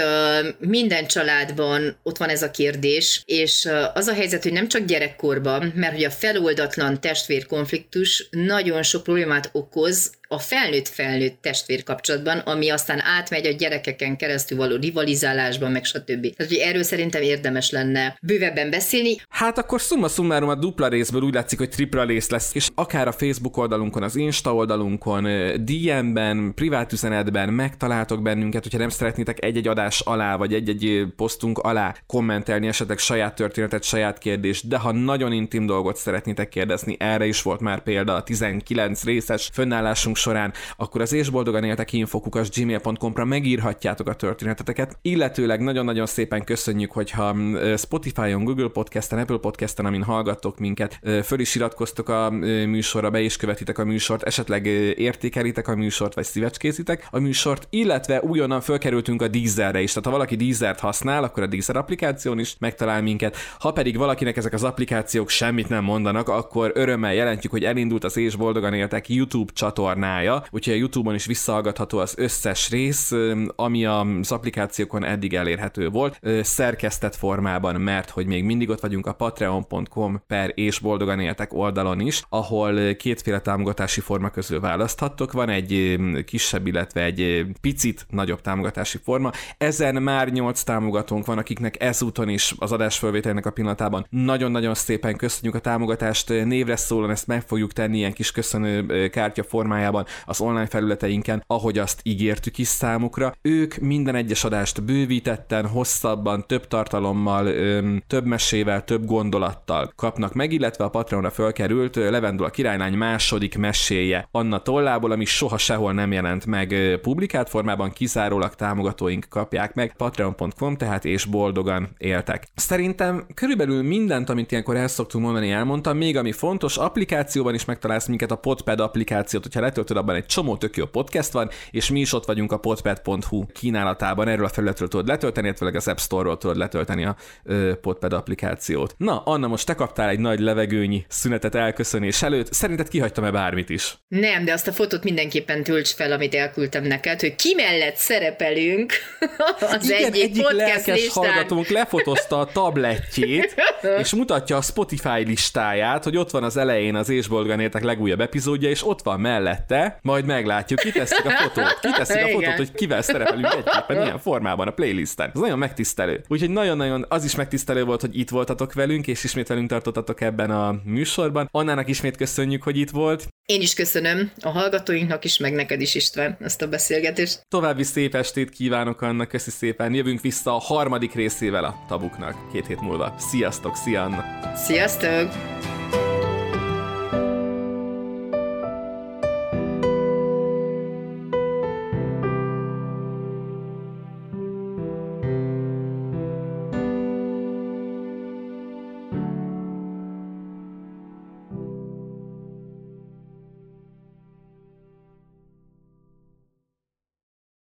S1: minden családban ott van ez a kérdés, és az a helyzet, hogy nem csak gyerekkorban, mert hogy a feloldatlan testvérkonfliktus nagyon sok problémát okoz a felnőtt-felnőtt testvér kapcsolatban, ami aztán átmegy a gyerekeken keresztül való rivalizálásban, meg stb. Tehát, hogy erről szerintem érdemes lenne bővebben beszélni.
S2: Hát akkor summa summarum a dupla részből úgy látszik, hogy tripla rész lesz, és akár a Facebook oldalunkon, az Insta oldalunkon, DM-ben, privát üzenetben megtaláltok bennünket, hogyha nem szeretnétek egy-egy adás alá, vagy egy-egy posztunk alá kommentelni esetleg saját történetet, saját kérdést, de ha nagyon intim dolgot szeretnétek kérdezni, erre is volt már példa a 19 részes fönnállásunk során, akkor az ésboldogan éltek infokukas gmail.com-ra megírhatjátok a történeteteket, illetőleg nagyon-nagyon szépen köszönjük, hogyha Spotify-on, Google Podcast-en, Apple Podcast-en, amin hallgattok minket, föl is iratkoztok a műsorra, be is követitek a műsort, esetleg értékelitek a műsort, vagy szívecskézitek a műsort, illetve újonnan fölkerültünk a Deezerre is, tehát ha valaki Deezert használ, akkor a Deezer applikáción is megtalál minket, ha pedig valakinek ezek az applikációk semmit nem mondanak, akkor örömmel jelentjük, hogy elindult az És Boldogan Éltek YouTube csatorná csinálja, úgyhogy a YouTube-on is visszahallgatható az összes rész, ami az applikációkon eddig elérhető volt, szerkesztett formában, mert hogy még mindig ott vagyunk a patreon.com per és boldogan éltek oldalon is, ahol kétféle támogatási forma közül választhattok. Van egy kisebb, illetve egy picit nagyobb támogatási forma. Ezen már nyolc támogatónk van, akiknek ezúton is az adásfölvételnek a pillanatában nagyon-nagyon szépen köszönjük a támogatást. Névre szólon ezt meg fogjuk tenni ilyen kis köszönő kártya formájában formában az online felületeinken, ahogy azt ígértük is számukra. Ők minden egyes adást bővítetten, hosszabban, több tartalommal, több mesével, több gondolattal kapnak meg, illetve a Patreonra fölkerült Levendula királylány második meséje Anna tollából, ami soha sehol nem jelent meg publikált formában, kizárólag támogatóink kapják meg, patreon.com, tehát és boldogan éltek. Szerintem körülbelül mindent, amit ilyenkor el szoktunk mondani, elmondtam, még ami fontos, applikációban is megtalálsz minket a Podpad applikációt, hogyha letöltöd letöltöd, abban egy csomó tök jó podcast van, és mi is ott vagyunk a podpad.hu kínálatában, erről a felületről tudod letölteni, illetve az App Store-ról tudod letölteni a ö, Podpad applikációt. Na, Anna, most te kaptál egy nagy levegőnyi szünetet elköszönés előtt, szerinted kihagytam-e bármit is?
S1: Nem, de azt a fotót mindenképpen tölts fel, amit elküldtem neked, hogy ki mellett szerepelünk az
S2: Igen,
S1: egyik, egyik podcast listán.
S2: hallgatónk lefotozta a tabletjét, és mutatja a Spotify listáját, hogy ott van az elején az Ésbolgan legújabb epizódja, és ott van mellett mellette majd meglátjuk, kitesszük a fotót, kitesszük a fotót, hogy kivel szerepelünk egy képen ilyen formában a playlisten. Ez nagyon megtisztelő. Úgyhogy nagyon-nagyon az is megtisztelő volt, hogy itt voltatok velünk, és ismét velünk tartottatok ebben a műsorban. Annának ismét köszönjük, hogy itt volt.
S1: Én is köszönöm a hallgatóinknak is, meg neked is István ezt a beszélgetést.
S2: További szép estét kívánok annak, köszi szépen. Jövünk vissza a harmadik részével a tabuknak két hét múlva. Sziasztok, szia Anna!
S1: Sziasztok!